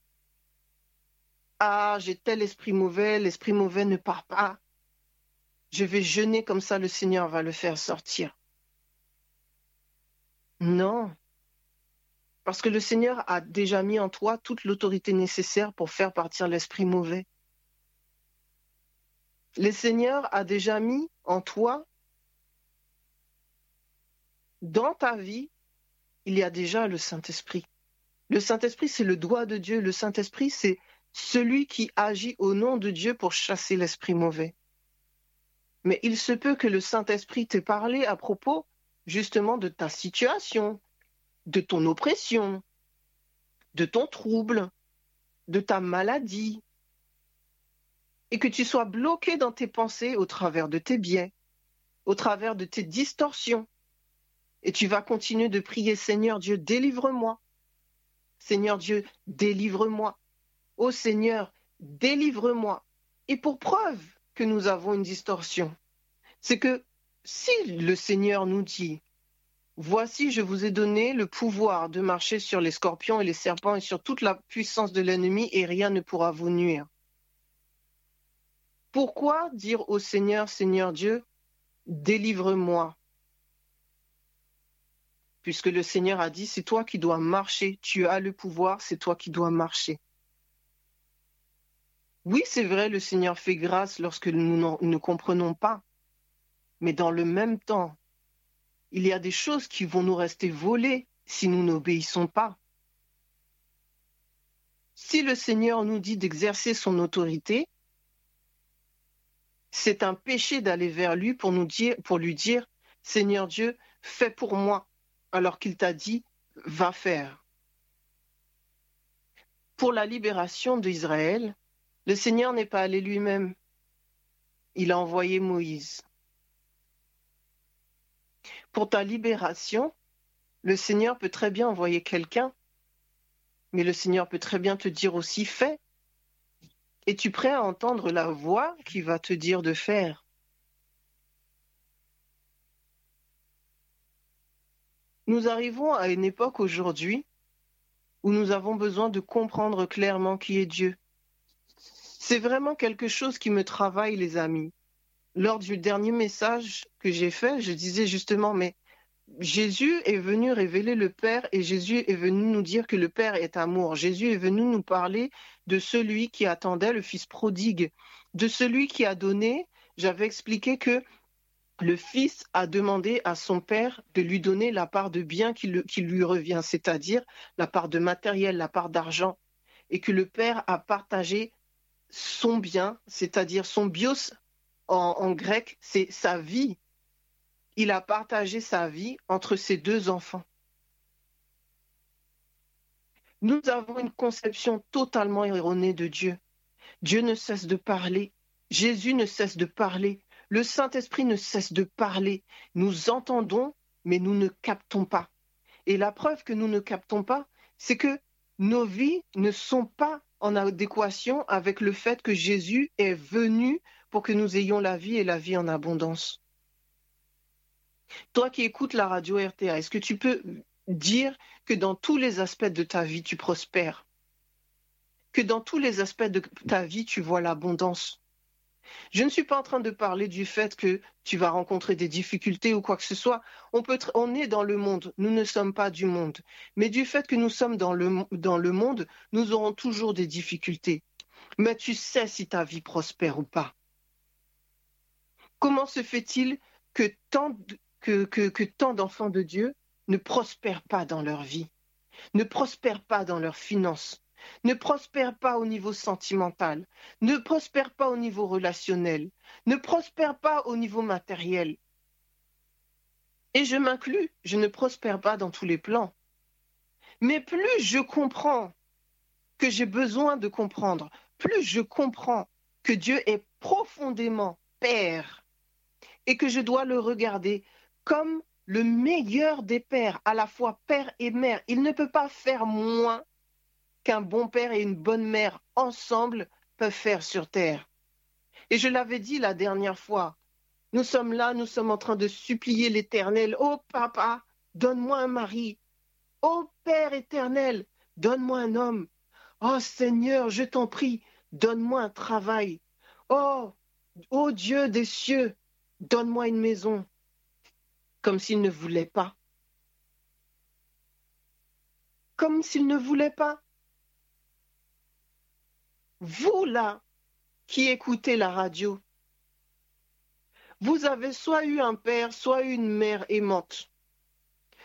Ah, j'ai tel esprit mauvais, l'esprit mauvais ne part pas. Je vais jeûner comme ça, le Seigneur va le faire sortir. Non. Parce que le Seigneur a déjà mis en toi toute l'autorité nécessaire pour faire partir l'esprit mauvais. Le Seigneur a déjà mis en toi, dans ta vie, il y a déjà le Saint-Esprit. Le Saint-Esprit, c'est le doigt de Dieu. Le Saint-Esprit, c'est celui qui agit au nom de Dieu pour chasser l'esprit mauvais. Mais il se peut que le Saint-Esprit t'ait parlé à propos justement de ta situation, de ton oppression, de ton trouble, de ta maladie, et que tu sois bloqué dans tes pensées au travers de tes biais, au travers de tes distorsions. Et tu vas continuer de prier, Seigneur Dieu, délivre-moi. Seigneur Dieu, délivre-moi. Ô Seigneur, délivre-moi. Et pour preuve que nous avons une distorsion, c'est que si le Seigneur nous dit, Voici, je vous ai donné le pouvoir de marcher sur les scorpions et les serpents et sur toute la puissance de l'ennemi, et rien ne pourra vous nuire. Pourquoi dire au Seigneur, Seigneur Dieu, délivre-moi Puisque le Seigneur a dit, c'est toi qui dois marcher, tu as le pouvoir, c'est toi qui dois marcher. Oui, c'est vrai, le Seigneur fait grâce lorsque nous ne comprenons pas. Mais dans le même temps, il y a des choses qui vont nous rester volées si nous n'obéissons pas. Si le Seigneur nous dit d'exercer son autorité, c'est un péché d'aller vers lui pour, nous dire, pour lui dire Seigneur Dieu, fais pour moi, alors qu'il t'a dit va faire. Pour la libération d'Israël, le Seigneur n'est pas allé lui-même. Il a envoyé Moïse. Pour ta libération, le Seigneur peut très bien envoyer quelqu'un, mais le Seigneur peut très bien te dire aussi fais. Es-tu prêt à entendre la voix qui va te dire de faire Nous arrivons à une époque aujourd'hui où nous avons besoin de comprendre clairement qui est Dieu. C'est vraiment quelque chose qui me travaille, les amis lors du dernier message que j'ai fait, je disais justement, mais Jésus est venu révéler le Père et Jésus est venu nous dire que le Père est amour. Jésus est venu nous parler de celui qui attendait le Fils prodigue, de celui qui a donné. J'avais expliqué que le Fils a demandé à son Père de lui donner la part de bien qui, lui revient, c'est-à-dire la part de matériel, la part d'argent, et que le Père a partagé son bien, c'est-à-dire son bios en, grec, c'est sa vie. Il a partagé sa vie entre ses deux enfants. Nous avons une conception totalement erronée de Dieu. Dieu ne cesse de parler. Jésus ne cesse de parler. Le Saint-Esprit ne cesse de parler. Nous entendons, mais nous ne captons pas. Et la preuve que nous ne captons pas, c'est que nos vies ne sont pas en adéquation avec le fait que Jésus est venu pour que nous ayons la vie et la vie en abondance. Toi qui écoutes la radio RTA, est-ce que tu peux dire que dans tous les aspects de ta vie, tu prospères? Que dans tous les aspects de ta vie, tu vois l'abondance? Je ne suis pas en train de parler du fait que tu vas rencontrer des difficultés ou quoi que ce soit. On, est dans le monde, nous ne sommes pas du monde. Mais du fait que nous sommes dans le, monde, nous aurons toujours des difficultés. mais tu sais si ta vie prospère ou pas. Comment se fait-il que tant d'enfants de Dieu ne prospèrent pas dans leur vie, ne prospèrent pas dans leurs finances, ne prospèrent pas au niveau sentimental, ne prospèrent pas au niveau relationnel, ne prospèrent pas au niveau matériel. Et je m'inclus, je ne prospère pas dans tous les plans. Mais plus je comprends que j'ai besoin de comprendre, plus je comprends que Dieu est profondément Père et que je dois le regarder comme le meilleur des pères, à la fois père et mère. Il ne peut pas faire moins qu'un bon père et une bonne mère ensemble peuvent faire sur terre. Et je l'avais dit la dernière fois, nous sommes là, nous sommes en train de supplier l'Éternel, oh papa, donne-moi un mari, oh Père éternel, donne-moi un homme, oh Seigneur, je t'en prie, donne-moi un travail, oh, oh Dieu des cieux, donne-moi une maison, comme s'il ne voulait pas. Comme s'il ne voulait pas. Vous là, qui écoutez la radio, vous avez soit eu un père, soit une mère aimante.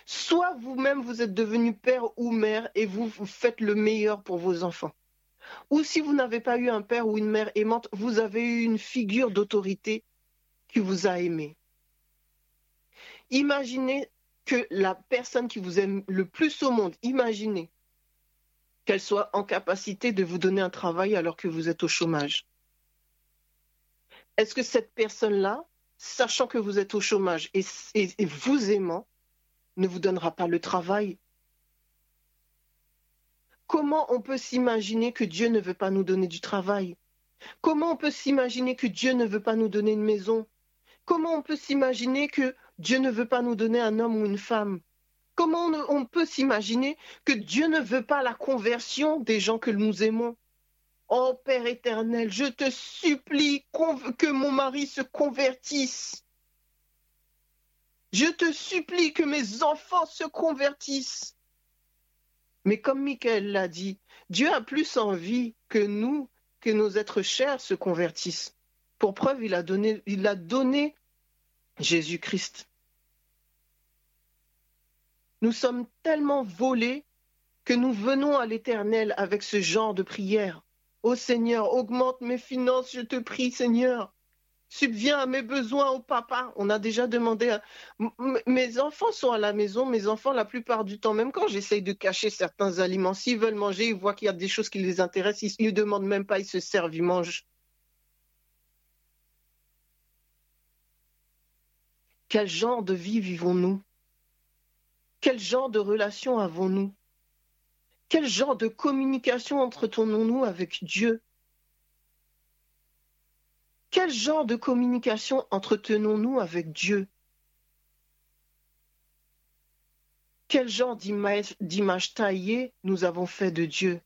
Soit vous-même, vous êtes devenu père ou mère et vous, vous faites le meilleur pour vos enfants. Ou si vous n'avez pas eu un père ou une mère aimante, vous avez eu une figure d'autorité qui vous a aimé. Imaginez que la personne qui vous aime le plus au monde, imaginez qu'elle soit en capacité de vous donner un travail alors que vous êtes au chômage. Est-ce que cette personne-là, sachant que vous êtes au chômage et, vous aimant, ne vous donnera pas le travail? Comment on peut s'imaginer que Dieu ne veut pas nous donner du travail? Comment on peut s'imaginer que Dieu ne veut pas nous donner une maison? Comment on peut s'imaginer que Dieu ne veut pas nous donner un homme ou une femme? Comment on, peut s'imaginer que Dieu ne veut pas la conversion des gens que nous aimons? Oh Père éternel, je te supplie que mon mari se convertisse. Je te supplie que mes enfants se convertissent. Mais comme Michael l'a dit, Dieu a plus envie que nous, que nos êtres chers se convertissent. Pour preuve, il a donné, il a donné Jésus-Christ. Nous sommes tellement volés que nous venons à l'Éternel avec ce genre de prière. Ô Seigneur, augmente mes finances, je te prie, Seigneur. Subviens à mes besoins au papa. On a déjà demandé. Mes enfants sont à la maison, mes enfants, la plupart du temps, même quand j'essaye de cacher certains aliments, s'ils veulent manger, ils voient qu'il y a des choses qui les intéressent, ils ne demandent même pas, ils se servent, ils mangent. Quel genre de vie vivons-nous? Quel genre de relation avons-nous? Quel genre de communication entretenons-nous avec Dieu? Quel genre de communication entretenons-nous avec Dieu? Quel genre d'image taillée nous avons fait de Dieu?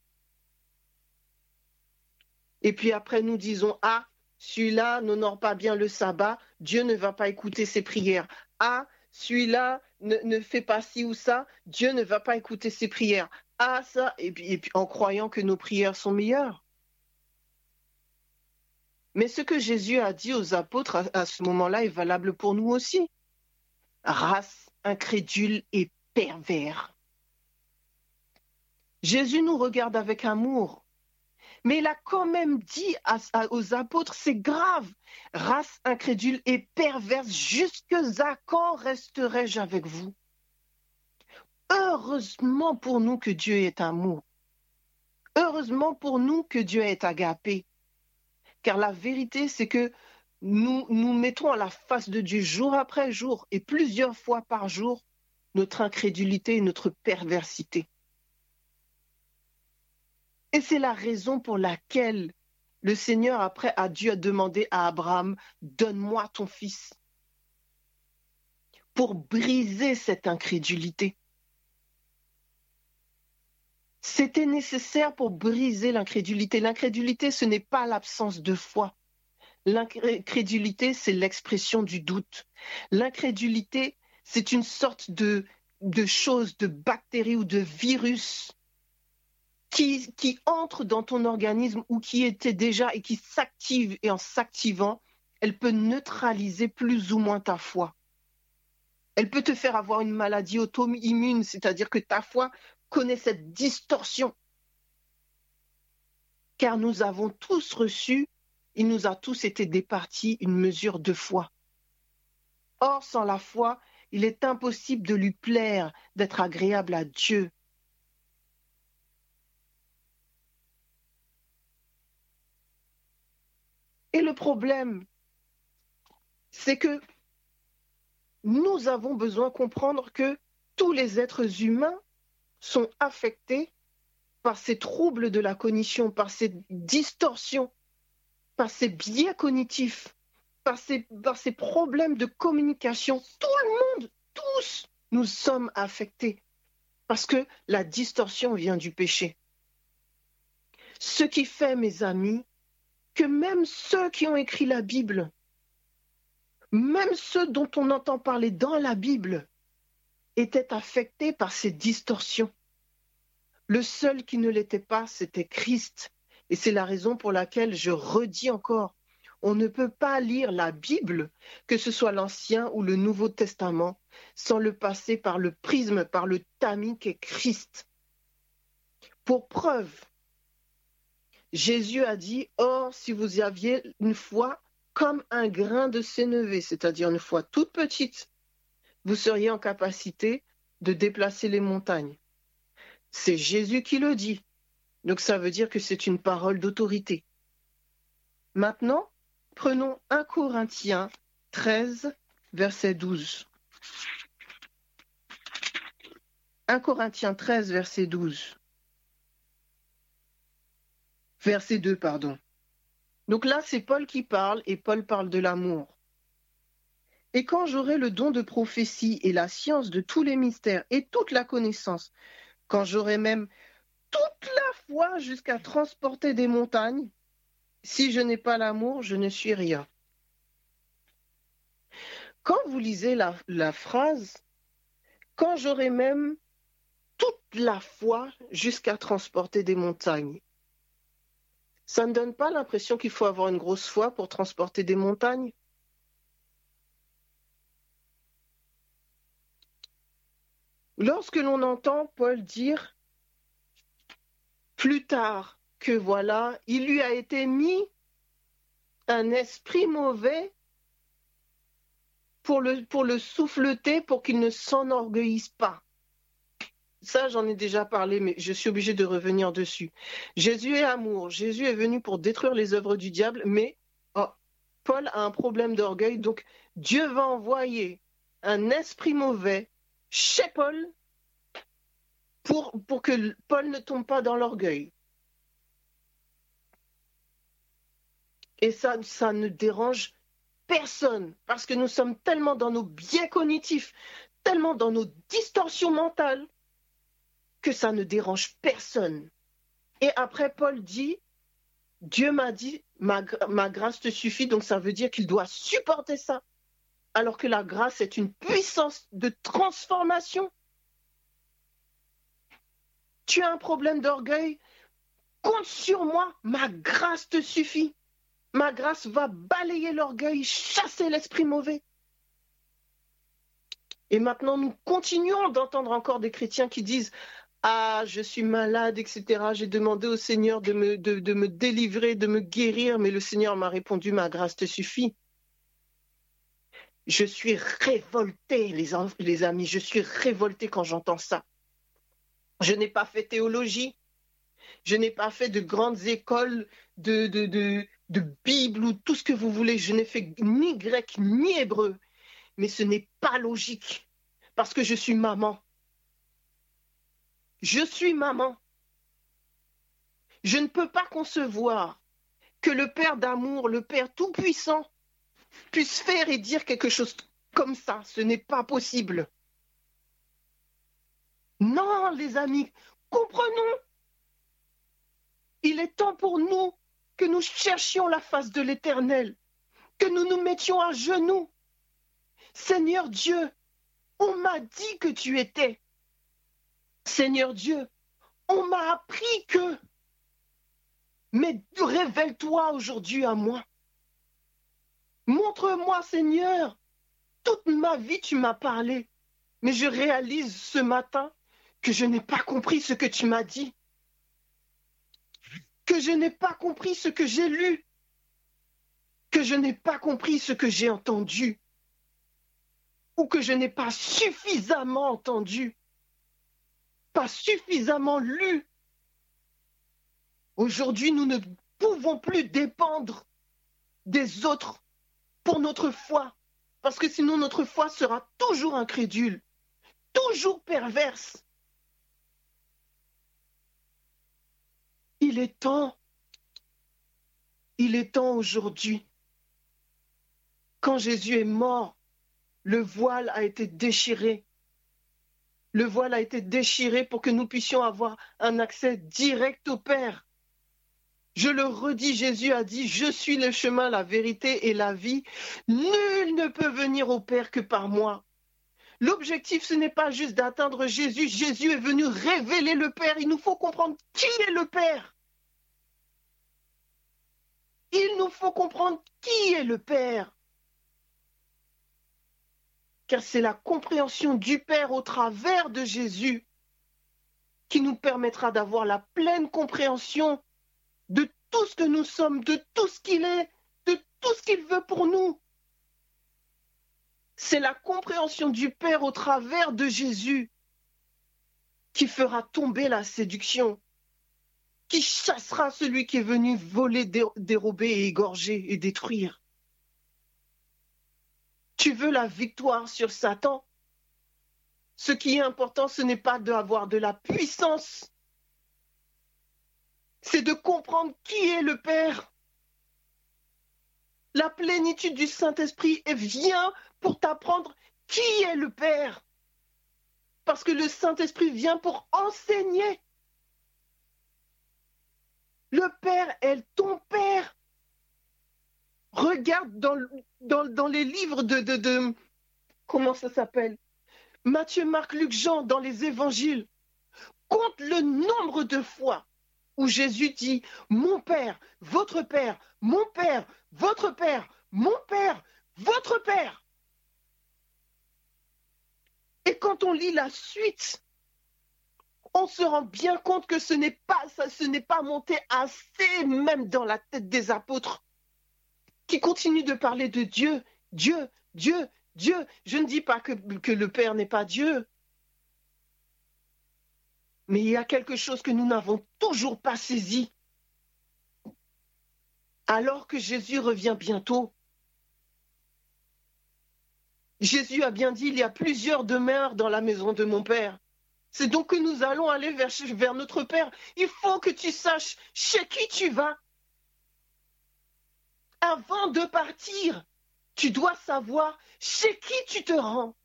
Et puis après, nous disons, ah, celui-là n'honore pas bien le sabbat, Dieu ne va pas écouter ses prières. Ah, celui-là ne, fait pas ci ou ça, Dieu ne va pas écouter ses prières. Ah, ça, et puis, en croyant que nos prières sont meilleures. Mais ce que Jésus a dit aux apôtres à, à ce moment-là est valable pour nous aussi. Race incrédule et pervers. Jésus nous regarde avec amour. Mais il a quand même dit aux apôtres, c'est grave, race incrédule et perverse, jusque à quand resterai-je avec vous? Heureusement pour nous que Dieu est amour. Heureusement pour nous que Dieu est agapé. Car la vérité, c'est que nous nous mettons à la face de Dieu jour après jour et plusieurs fois par jour notre incrédulité et notre perversité. Et c'est la raison pour laquelle le Seigneur, après, a dû demander à Abraham, donne-moi ton fils, pour briser cette incrédulité. C'était nécessaire pour briser l'incrédulité. L'incrédulité, ce n'est pas l'absence de foi. L'incrédulité, c'est l'expression du doute. L'incrédulité, c'est une sorte de, de chose, de bactérie ou de virus qui, entre dans ton organisme ou qui était déjà et qui s'active et en s'activant, elle peut neutraliser plus ou moins ta foi. Elle peut te faire avoir une maladie auto-immune, c'est-à-dire que ta foi connaît cette distorsion. Car nous avons tous reçu, il nous a tous été départis une mesure de foi. Or, sans la foi, il est impossible de lui plaire, d'être agréable à Dieu. Et le problème, c'est que nous avons besoin de comprendre que tous les êtres humains sont affectés par ces troubles de la cognition, par ces distorsions, par ces biais cognitifs, par ces, par ces problèmes de communication. Tout le monde, tous, nous sommes affectés parce que la distorsion vient du péché. Ce qui fait, mes amis, que même ceux qui ont écrit la Bible, même ceux dont on entend parler dans la Bible, étaient affectés par ces distorsions. Le seul qui ne l'était pas, c'était Christ. Et c'est la raison pour laquelle je redis encore, on ne peut pas lire la Bible, que ce soit l'Ancien ou le Nouveau Testament, sans le passer par le prisme, par le tamis qu'est Christ. Pour preuve, Jésus a dit, Or, si vous aviez une foi comme un grain de sénévé, c'est-à-dire une foi toute petite, vous seriez en capacité de déplacer les montagnes. C'est Jésus qui le dit. Donc ça veut dire que c'est une parole d'autorité. Maintenant, prenons 1 Corinthiens 13, verset 12. 1 Corinthiens 13, verset 12. Verset 2, pardon. Donc là, c'est Paul qui parle et Paul parle de l'amour. Et quand j'aurai le don de prophétie et la science de tous les mystères et toute la connaissance, quand j'aurai même toute la foi jusqu'à transporter des montagnes, si je n'ai pas l'amour, je ne suis rien. Quand vous lisez la, la phrase, quand j'aurai même toute la foi jusqu'à transporter des montagnes, ça ne donne pas l'impression qu'il faut avoir une grosse foi pour transporter des montagnes Lorsque l'on entend Paul dire plus tard que voilà, il lui a été mis un esprit mauvais pour le, pour le souffleter, pour qu'il ne s'enorgueillisse pas. Ça, j'en ai déjà parlé, mais je suis obligée de revenir dessus. Jésus est amour. Jésus est venu pour détruire les œuvres du diable, mais oh, Paul a un problème d'orgueil. Donc, Dieu va envoyer un esprit mauvais chez Paul pour, pour que Paul ne tombe pas dans l'orgueil. Et ça, ça ne dérange personne parce que nous sommes tellement dans nos biais cognitifs, tellement dans nos distorsions mentales que ça ne dérange personne. Et après, Paul dit, Dieu m'a dit, ma, ma, grâce te suffit, donc ça veut dire qu'il doit supporter ça. Alors que la grâce est une puissance de transformation. Tu as un problème d'orgueil, compte sur moi, ma grâce te suffit. Ma grâce va balayer l'orgueil, chasser l'esprit mauvais. Et maintenant, nous continuons d'entendre encore des chrétiens qui disent ah, je suis malade, etc. J'ai demandé au Seigneur de me, délivrer, de me guérir, mais le Seigneur m'a répondu, ma grâce te suffit. Je suis révolté, les, amis, je suis révolté quand j'entends ça. Je n'ai pas fait théologie, je n'ai pas fait de grandes écoles de Bible ou tout ce que vous voulez, je n'ai fait ni grec ni hébreu, mais ce n'est pas logique parce que je suis maman je suis maman. Je ne peux pas concevoir que le Père d'amour, le Père tout-puissant, puisse faire et dire quelque chose comme ça. Ce n'est pas possible. Non, les amis, comprenons. Il est temps pour nous que nous cherchions la face de l'Éternel, que nous nous mettions à genoux. Seigneur Dieu, on m'a dit que tu étais. Seigneur Dieu, On m'a appris que. Mais révèle-toi aujourd'hui à moi. Montre-moi, Seigneur. Toute ma vie, tu m'as parlé. Mais je réalise ce matin que je n'ai pas compris ce que tu m'as dit. Que je n'ai pas compris ce que j'ai lu. Que je n'ai pas compris ce que j'ai entendu. Ou que je n'ai pas suffisamment entendu. Pas suffisamment lu. Aujourd'hui, nous ne pouvons plus dépendre des autres pour notre foi, parce que sinon notre foi sera toujours incrédule, toujours perverse. Il est temps, il est temps aujourd'hui, quand Jésus est mort, le voile a été déchiré. Le voile a été déchiré pour que nous puissions avoir un accès direct au Père. Je le redis, Jésus a dit, je suis le chemin, la vérité et la vie. Nul ne peut venir au Père que par moi. L'objectif, ce n'est pas juste d'atteindre Jésus. Jésus est venu révéler le Père. Il nous faut comprendre qui est le Père. Il nous faut comprendre qui est le Père. Car c'est la compréhension du Père au travers de Jésus qui nous permettra d'avoir la pleine compréhension de tout ce que nous sommes, de tout ce qu'il est, de tout ce qu'il veut pour nous. C'est la compréhension du Père au travers de Jésus qui fera tomber la séduction, qui chassera celui qui est venu voler, dérober, égorger et détruire. Tu veux la victoire sur Satan Ce qui est important, ce n'est pas d'avoir de la puissance, c'est de comprendre qui est le Père. La plénitude du Saint-Esprit vient pour t'apprendre qui est le Père. Parce que le Saint-Esprit vient pour enseigner. Le Père est ton Père. Regarde dans, les livres de, de, de comment ça s'appelle? Matthieu, Marc, Luc, Jean, dans les évangiles. Compte le nombre de fois où Jésus dit Mon Père, votre Père, mon Père, votre Père, mon Père, votre Père. Et quand on lit la suite, on se rend bien compte que ce n'est pas ça, ce n'est pas monté assez même dans la tête des apôtres qui continuent de parler de Dieu, Dieu, Dieu, Dieu. Je ne dis pas que, le Père n'est pas Dieu, mais il y a quelque chose que nous n'avons toujours pas saisi. Alors que Jésus revient bientôt, Jésus a bien dit, il y a plusieurs demeures dans la maison de mon Père. C'est donc que nous allons aller vers, notre Père. Il faut que tu saches chez qui tu vas. Avant de partir, tu dois savoir chez qui tu te rends.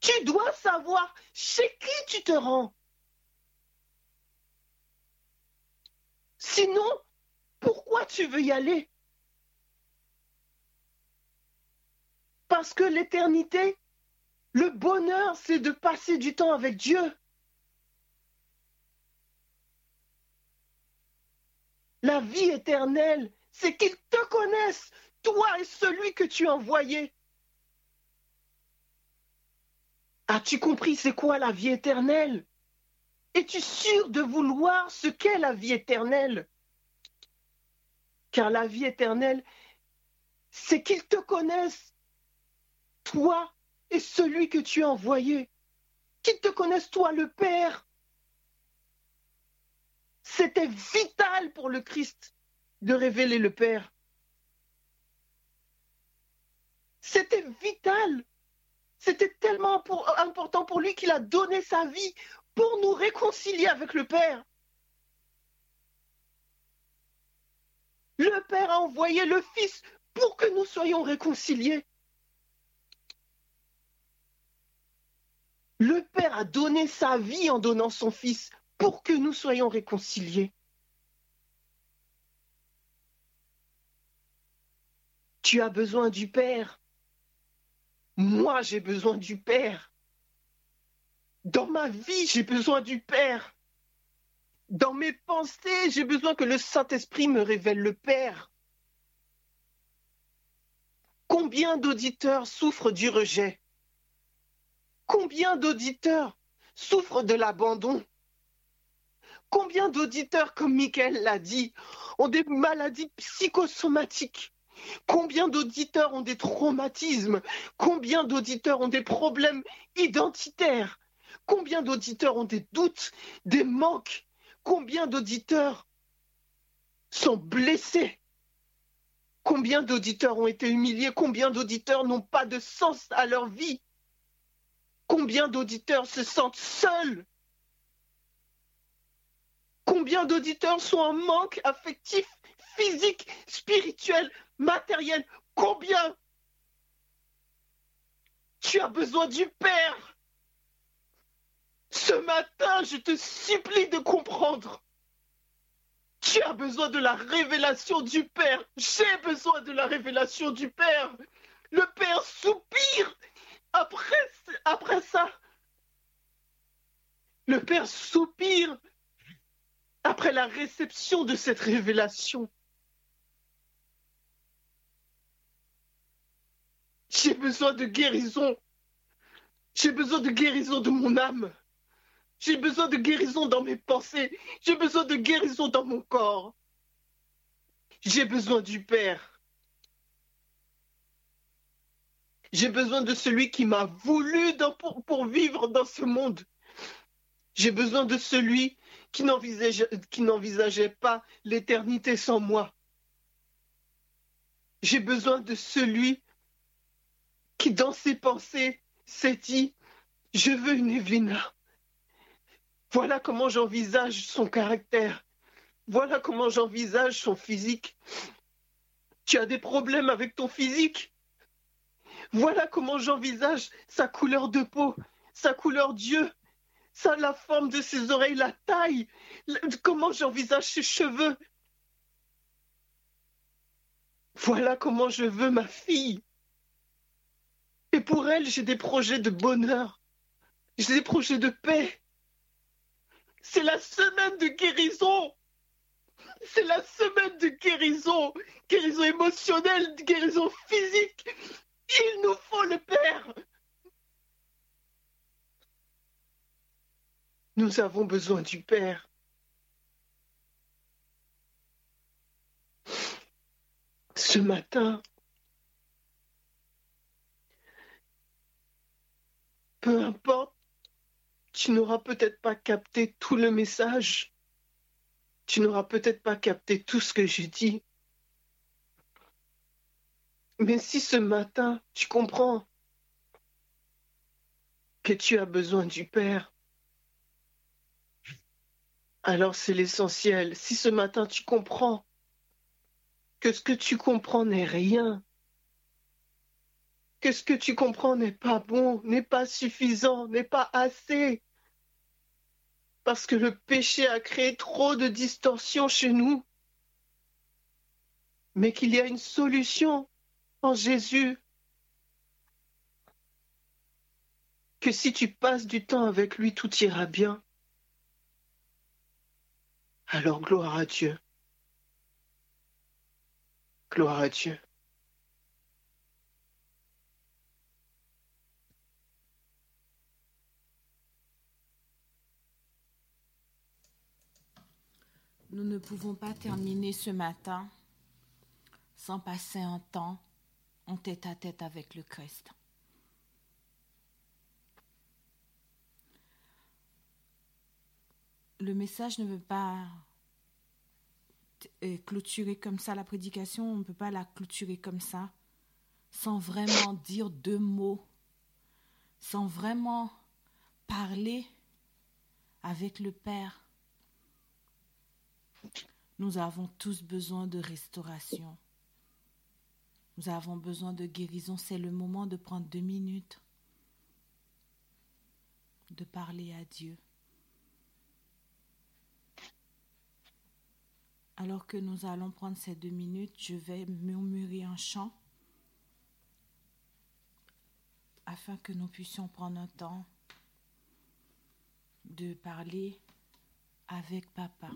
Tu dois savoir chez qui tu te rends. Sinon, pourquoi tu veux y aller? Parce que l'éternité, le bonheur, c'est de passer du temps avec Dieu. La vie éternelle, c'est qu'il te connaisse, toi et celui que tu as envoyé. As-tu compris c'est quoi la vie éternelle? Es-tu sûr de vouloir ce qu'est la vie éternelle? Car la vie éternelle, c'est qu'ils te connaissent, toi et celui que tu as envoyé, qu'ils te connaissent, toi le Père. C'était vital pour le Christ de révéler le Père. C'était vital. C'était tellement important pour lui qu'il a donné sa vie pour nous réconcilier avec le Père. Le Père a envoyé le Fils pour que nous soyons réconciliés. Le Père a donné sa vie en donnant son Fils pour que nous soyons réconciliés. Tu as besoin du Père moi, j'ai besoin du Père. Dans ma vie, j'ai besoin du Père. Dans mes pensées, j'ai besoin que le Saint-Esprit me révèle le Père. Combien d'auditeurs souffrent du rejet? Combien d'auditeurs souffrent de l'abandon? Combien d'auditeurs, comme Michael l'a dit, ont des maladies psychosomatiques? Combien d'auditeurs ont des traumatismes? Combien d'auditeurs ont des problèmes identitaires? Combien d'auditeurs ont des doutes, des manques? Combien d'auditeurs sont blessés? Combien d'auditeurs ont été humiliés? Combien d'auditeurs n'ont pas de sens à leur vie? Combien d'auditeurs se sentent seuls? Combien d'auditeurs sont en manque affectif, physique, spirituel, matériel? Combien? Tu as besoin du Père. Ce matin, je te supplie de comprendre. Tu as besoin de la révélation du Père. J'ai besoin de la révélation du Père. Le Père soupire après, ça. Le Père soupire après la réception de cette révélation. J'ai besoin de guérison. J'ai besoin de guérison de mon âme. J'ai besoin de guérison dans mes pensées. J'ai besoin de guérison dans mon corps. J'ai besoin du Père. J'ai besoin de celui qui m'a voulu pour, pour, vivre dans ce monde. J'ai besoin de celui qui n'envisageait pas l'éternité sans moi. J'ai besoin de celui qui, dans ses pensées, s'est dit, je veux une Evelina. Voilà comment j'envisage son caractère. Voilà comment j'envisage son physique. Tu as des problèmes avec ton physique Voilà comment j'envisage sa couleur de peau, sa couleur d'yeux, ça, la forme de ses oreilles, la taille, comment j'envisage ses cheveux. Voilà comment je veux ma fille. Et pour elle, j'ai des projets de bonheur. J'ai des projets de paix. C'est la semaine de guérison. C'est la semaine de guérison. Guérison émotionnelle, guérison physique. Il nous faut le Père. Nous avons besoin du Père. Ce matin, peu importe, tu n'auras peut-être pas capté tout le message, tu n'auras peut-être pas capté tout ce que j'ai dit. Mais si ce matin, tu comprends que tu as besoin du Père, alors c'est l'essentiel. Si ce matin, tu comprends que ce que tu comprends n'est rien, que ce que tu comprends n'est pas bon, n'est pas suffisant, n'est pas assez. Parce que le péché a créé trop de distorsions chez nous. Mais qu'il y a une solution en Jésus. Que si tu passes du temps avec lui, tout ira bien. Alors gloire à Dieu. Gloire à Dieu. Nous ne pouvons pas terminer ce matin sans passer un temps en tête à tête avec le Christ. Le message ne veut pas euh, clôturer comme ça la prédication, on ne peut pas la clôturer comme ça, sans vraiment dire deux mots, sans vraiment parler avec le Père nous avons tous besoin de restauration. Nous avons besoin de guérison. C'est le moment de prendre deux minutes, de parler à Dieu. Alors que nous allons prendre ces deux minutes, je vais murmurer un chant afin que nous puissions prendre un temps de parler avec papa.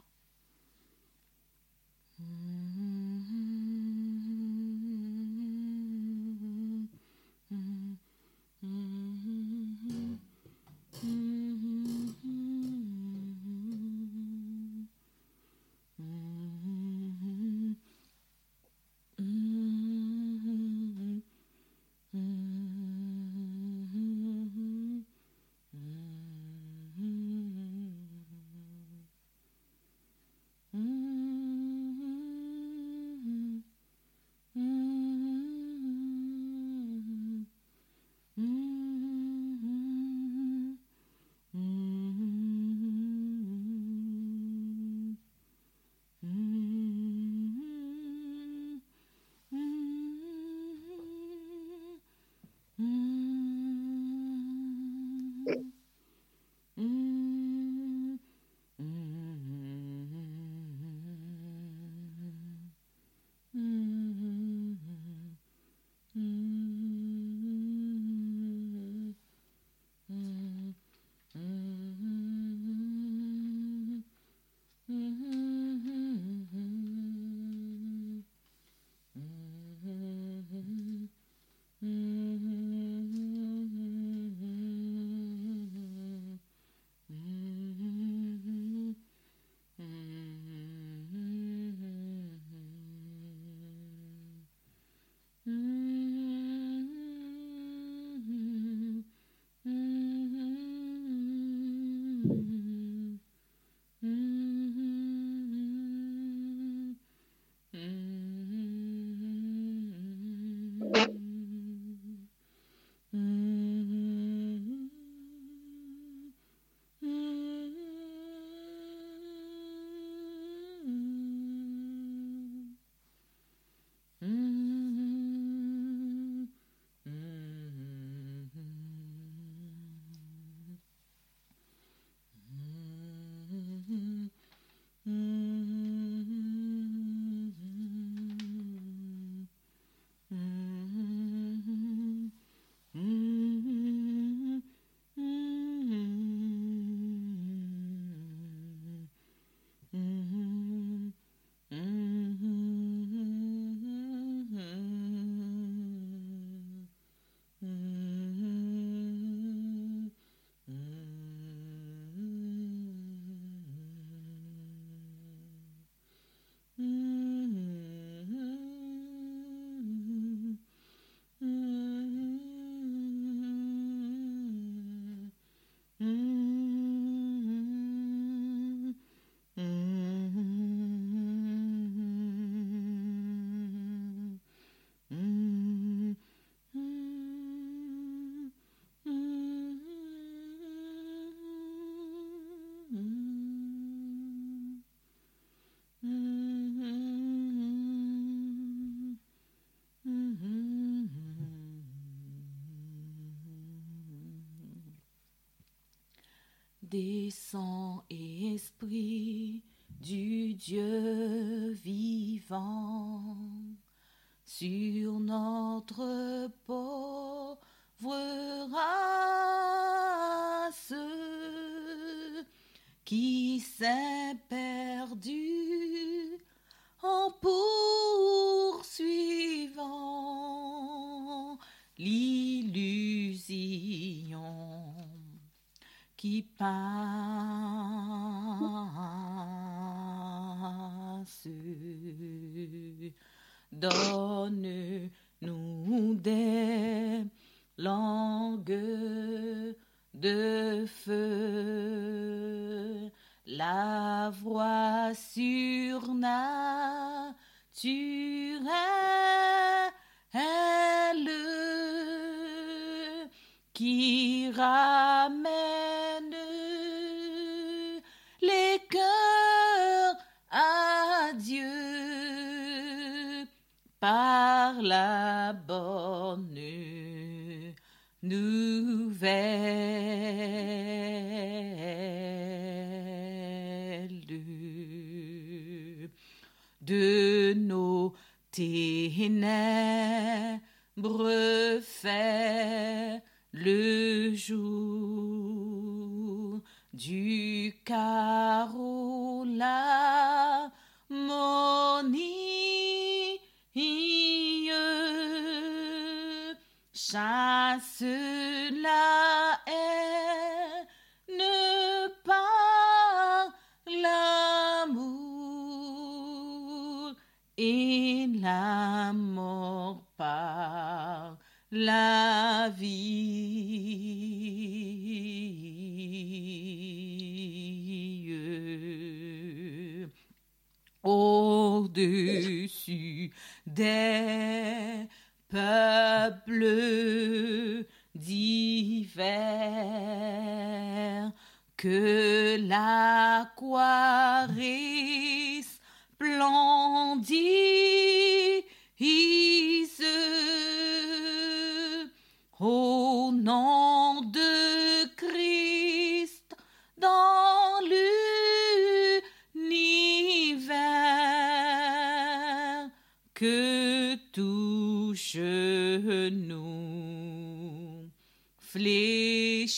Donne-nous des langues de feu, la voix surnaturelle qui nouvelle de nos ténèbres fait le jour du carreau la chasse la la mort par la vie. Au-dessus des peuples divers que l'aquaris splendise au nom de Christ dans l'univers que touche nous fléchissent.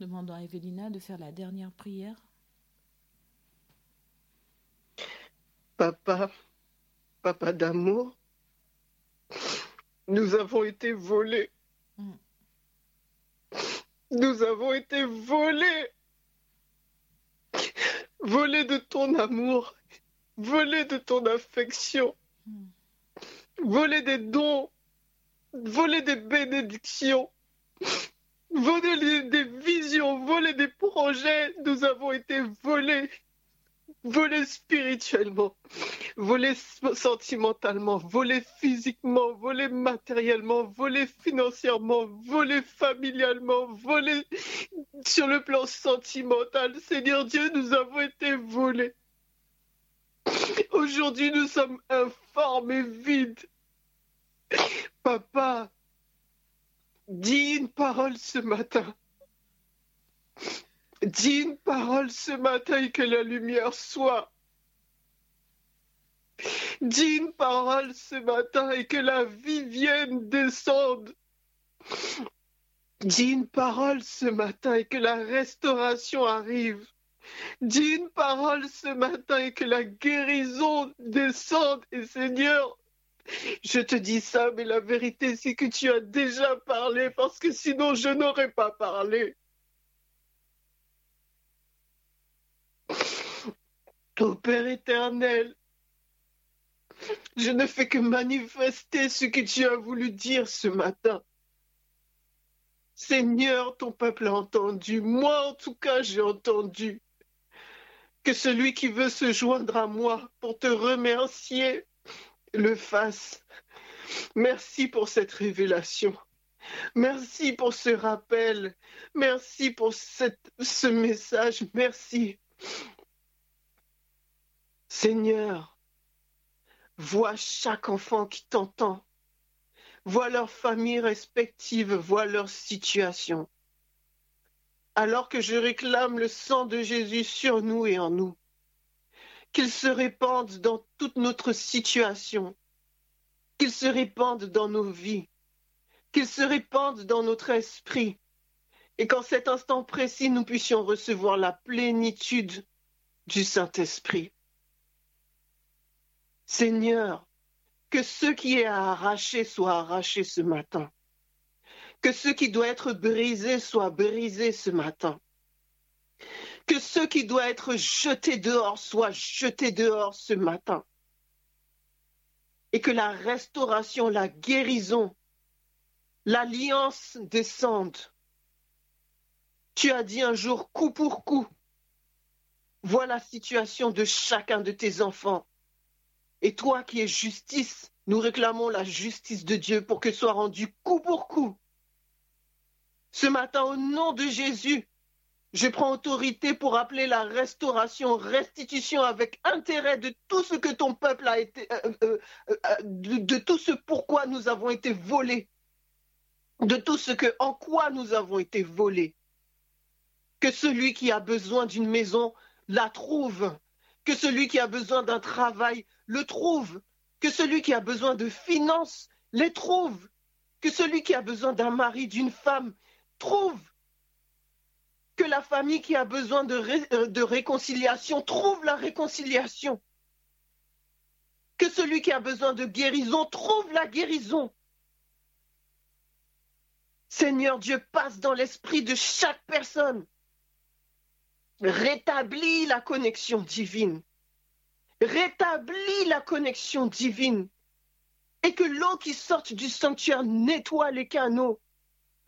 Demandons à Evelina de faire la dernière prière. Papa, papa d'amour, nous avons été volés. Mm. Nous avons été volés. Volés de ton amour, volés de ton affection, Mm. volés des dons, volés des bénédictions, volés des- visions, volés des projets. Nous avons été volés. Volés spirituellement, volés sentimentalement, volés physiquement, volés matériellement, volés financièrement, volés familialement, volés sur le plan sentimental. Seigneur Dieu, nous avons été volés. Aujourd'hui, nous sommes informes et vides. Papa, dis une parole ce matin. Dis une parole ce matin et que la lumière soit. Dis une parole ce matin et que la vie vienne descendre. Dis une parole ce matin et que la restauration arrive. Dis une parole ce matin et que la guérison descende. Et Seigneur, je te dis ça, mais la vérité, c'est que tu as déjà parlé parce que sinon je n'aurais pas parlé. Ô Père éternel, je ne fais que manifester ce que tu as voulu dire ce matin. Seigneur, ton peuple a entendu. Moi, en tout cas, j'ai entendu. Que celui qui veut se joindre à moi pour te remercier le fasse. Merci pour cette révélation. Merci pour ce rappel. Merci pour ce message. Merci. Seigneur, vois chaque enfant qui t'entend. Vois leurs familles respectives, vois leur situation. Alors que je réclame le sang de Jésus sur nous et en nous, qu'il se répande dans toute notre situation, qu'il se répande dans nos vies, qu'il se répande dans notre esprit, et qu'en cet instant précis, nous puissions recevoir la plénitude du Saint-Esprit. Seigneur, que ce qui est à arracher soit arraché ce matin. Que ce qui doit être brisé soit brisé ce matin. Que ce qui doit être jeté dehors soit jeté dehors ce matin. Et que la restauration, la guérison, l'alliance descendent. Tu as dit un jour coup pour coup. Vois la situation de chacun de tes enfants. Et toi qui es justice, nous réclamons la justice de Dieu pour que soit rendu coup pour coup. Ce matin, au nom de Jésus, je prends autorité pour appeler la restauration, restitution avec intérêt de tout ce que ton peuple a été, euh, euh, euh, de, tout ce pourquoi nous avons été volés, de tout ce en quoi nous avons été volés. Que celui qui a besoin d'une maison la trouve, que celui qui a besoin d'un travail le trouve, Que celui qui a besoin de finances les trouve. Que celui qui a besoin d'un mari, d'une femme, trouve. Que la famille qui a besoin de, euh, de réconciliation trouve la réconciliation. Que celui qui a besoin de guérison trouve la guérison. Seigneur Dieu, passe dans l'esprit de chaque personne. Rétablis la connexion divine. Rétablis la connexion divine. Et que l'eau qui sorte du sanctuaire nettoie les canaux,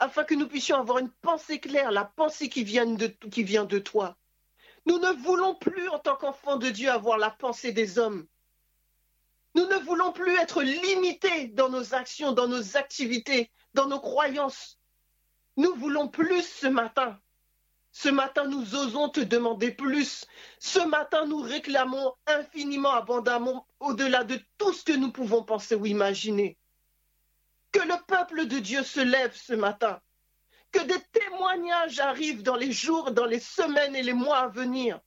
afin que nous puissions avoir une pensée claire, la pensée qui vient de, toi. Nous ne voulons plus, en tant qu'enfants de Dieu, avoir la pensée des hommes. Nous ne voulons plus être limités dans nos actions, dans nos activités, dans nos croyances. Nous voulons plus ce matin. Ce matin, nous osons te demander plus. Ce matin, nous réclamons infiniment, abondamment, au-delà de tout ce que nous pouvons penser ou imaginer. Que le peuple de Dieu se lève ce matin. Que des témoignages arrivent dans les jours, dans les semaines et les mois à venir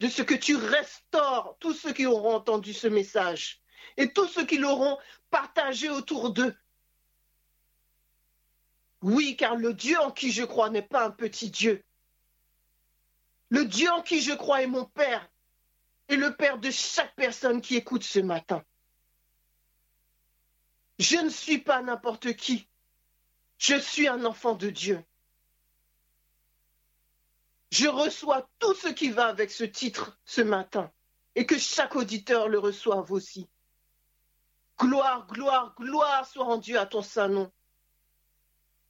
de ce que tu restaures tous ceux qui auront entendu ce message et tous ceux qui l'auront partagé autour d'eux. Oui, car le Dieu en qui je crois n'est pas un petit Dieu. Le Dieu en qui je crois est mon Père et le Père de chaque personne qui écoute ce matin. Je ne suis pas n'importe qui. Je suis un enfant de Dieu. Je reçois tout ce qui va avec ce titre ce matin et que chaque auditeur le reçoive aussi. Gloire, gloire, gloire soit rendue à ton saint nom.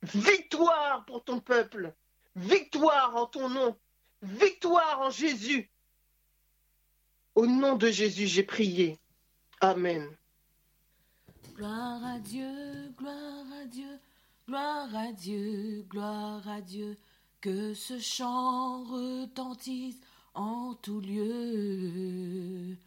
Victoire pour ton peuple. Victoire en ton nom. Victoire en Jésus. Au nom de Jésus, j'ai prié. Amen. Gloire à Dieu, gloire à Dieu, gloire à Dieu, gloire à Dieu. Que ce chant retentisse en tout lieu.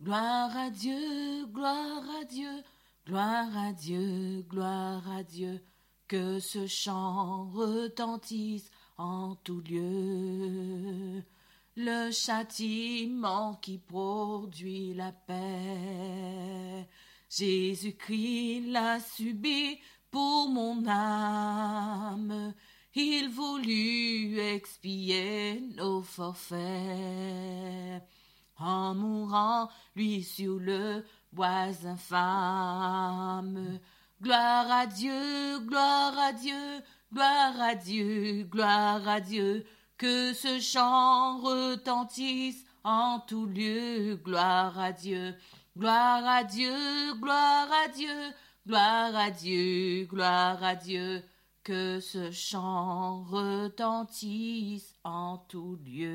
Gloire à Dieu, gloire à Dieu, gloire à Dieu, gloire à Dieu, que ce chant retentisse en tout lieu. Le châtiment qui produit la paix, Jésus-Christ l'a subi pour mon âme. Il voulut expier nos forfaits en mourant, lui sur le bois infâme. Gloire à Dieu, gloire à Dieu, gloire à Dieu, gloire à Dieu, que ce chant retentisse en tout lieu, gloire à Dieu, gloire à Dieu, gloire à Dieu, gloire à Dieu, gloire à Dieu, que ce chant retentisse en tout lieu.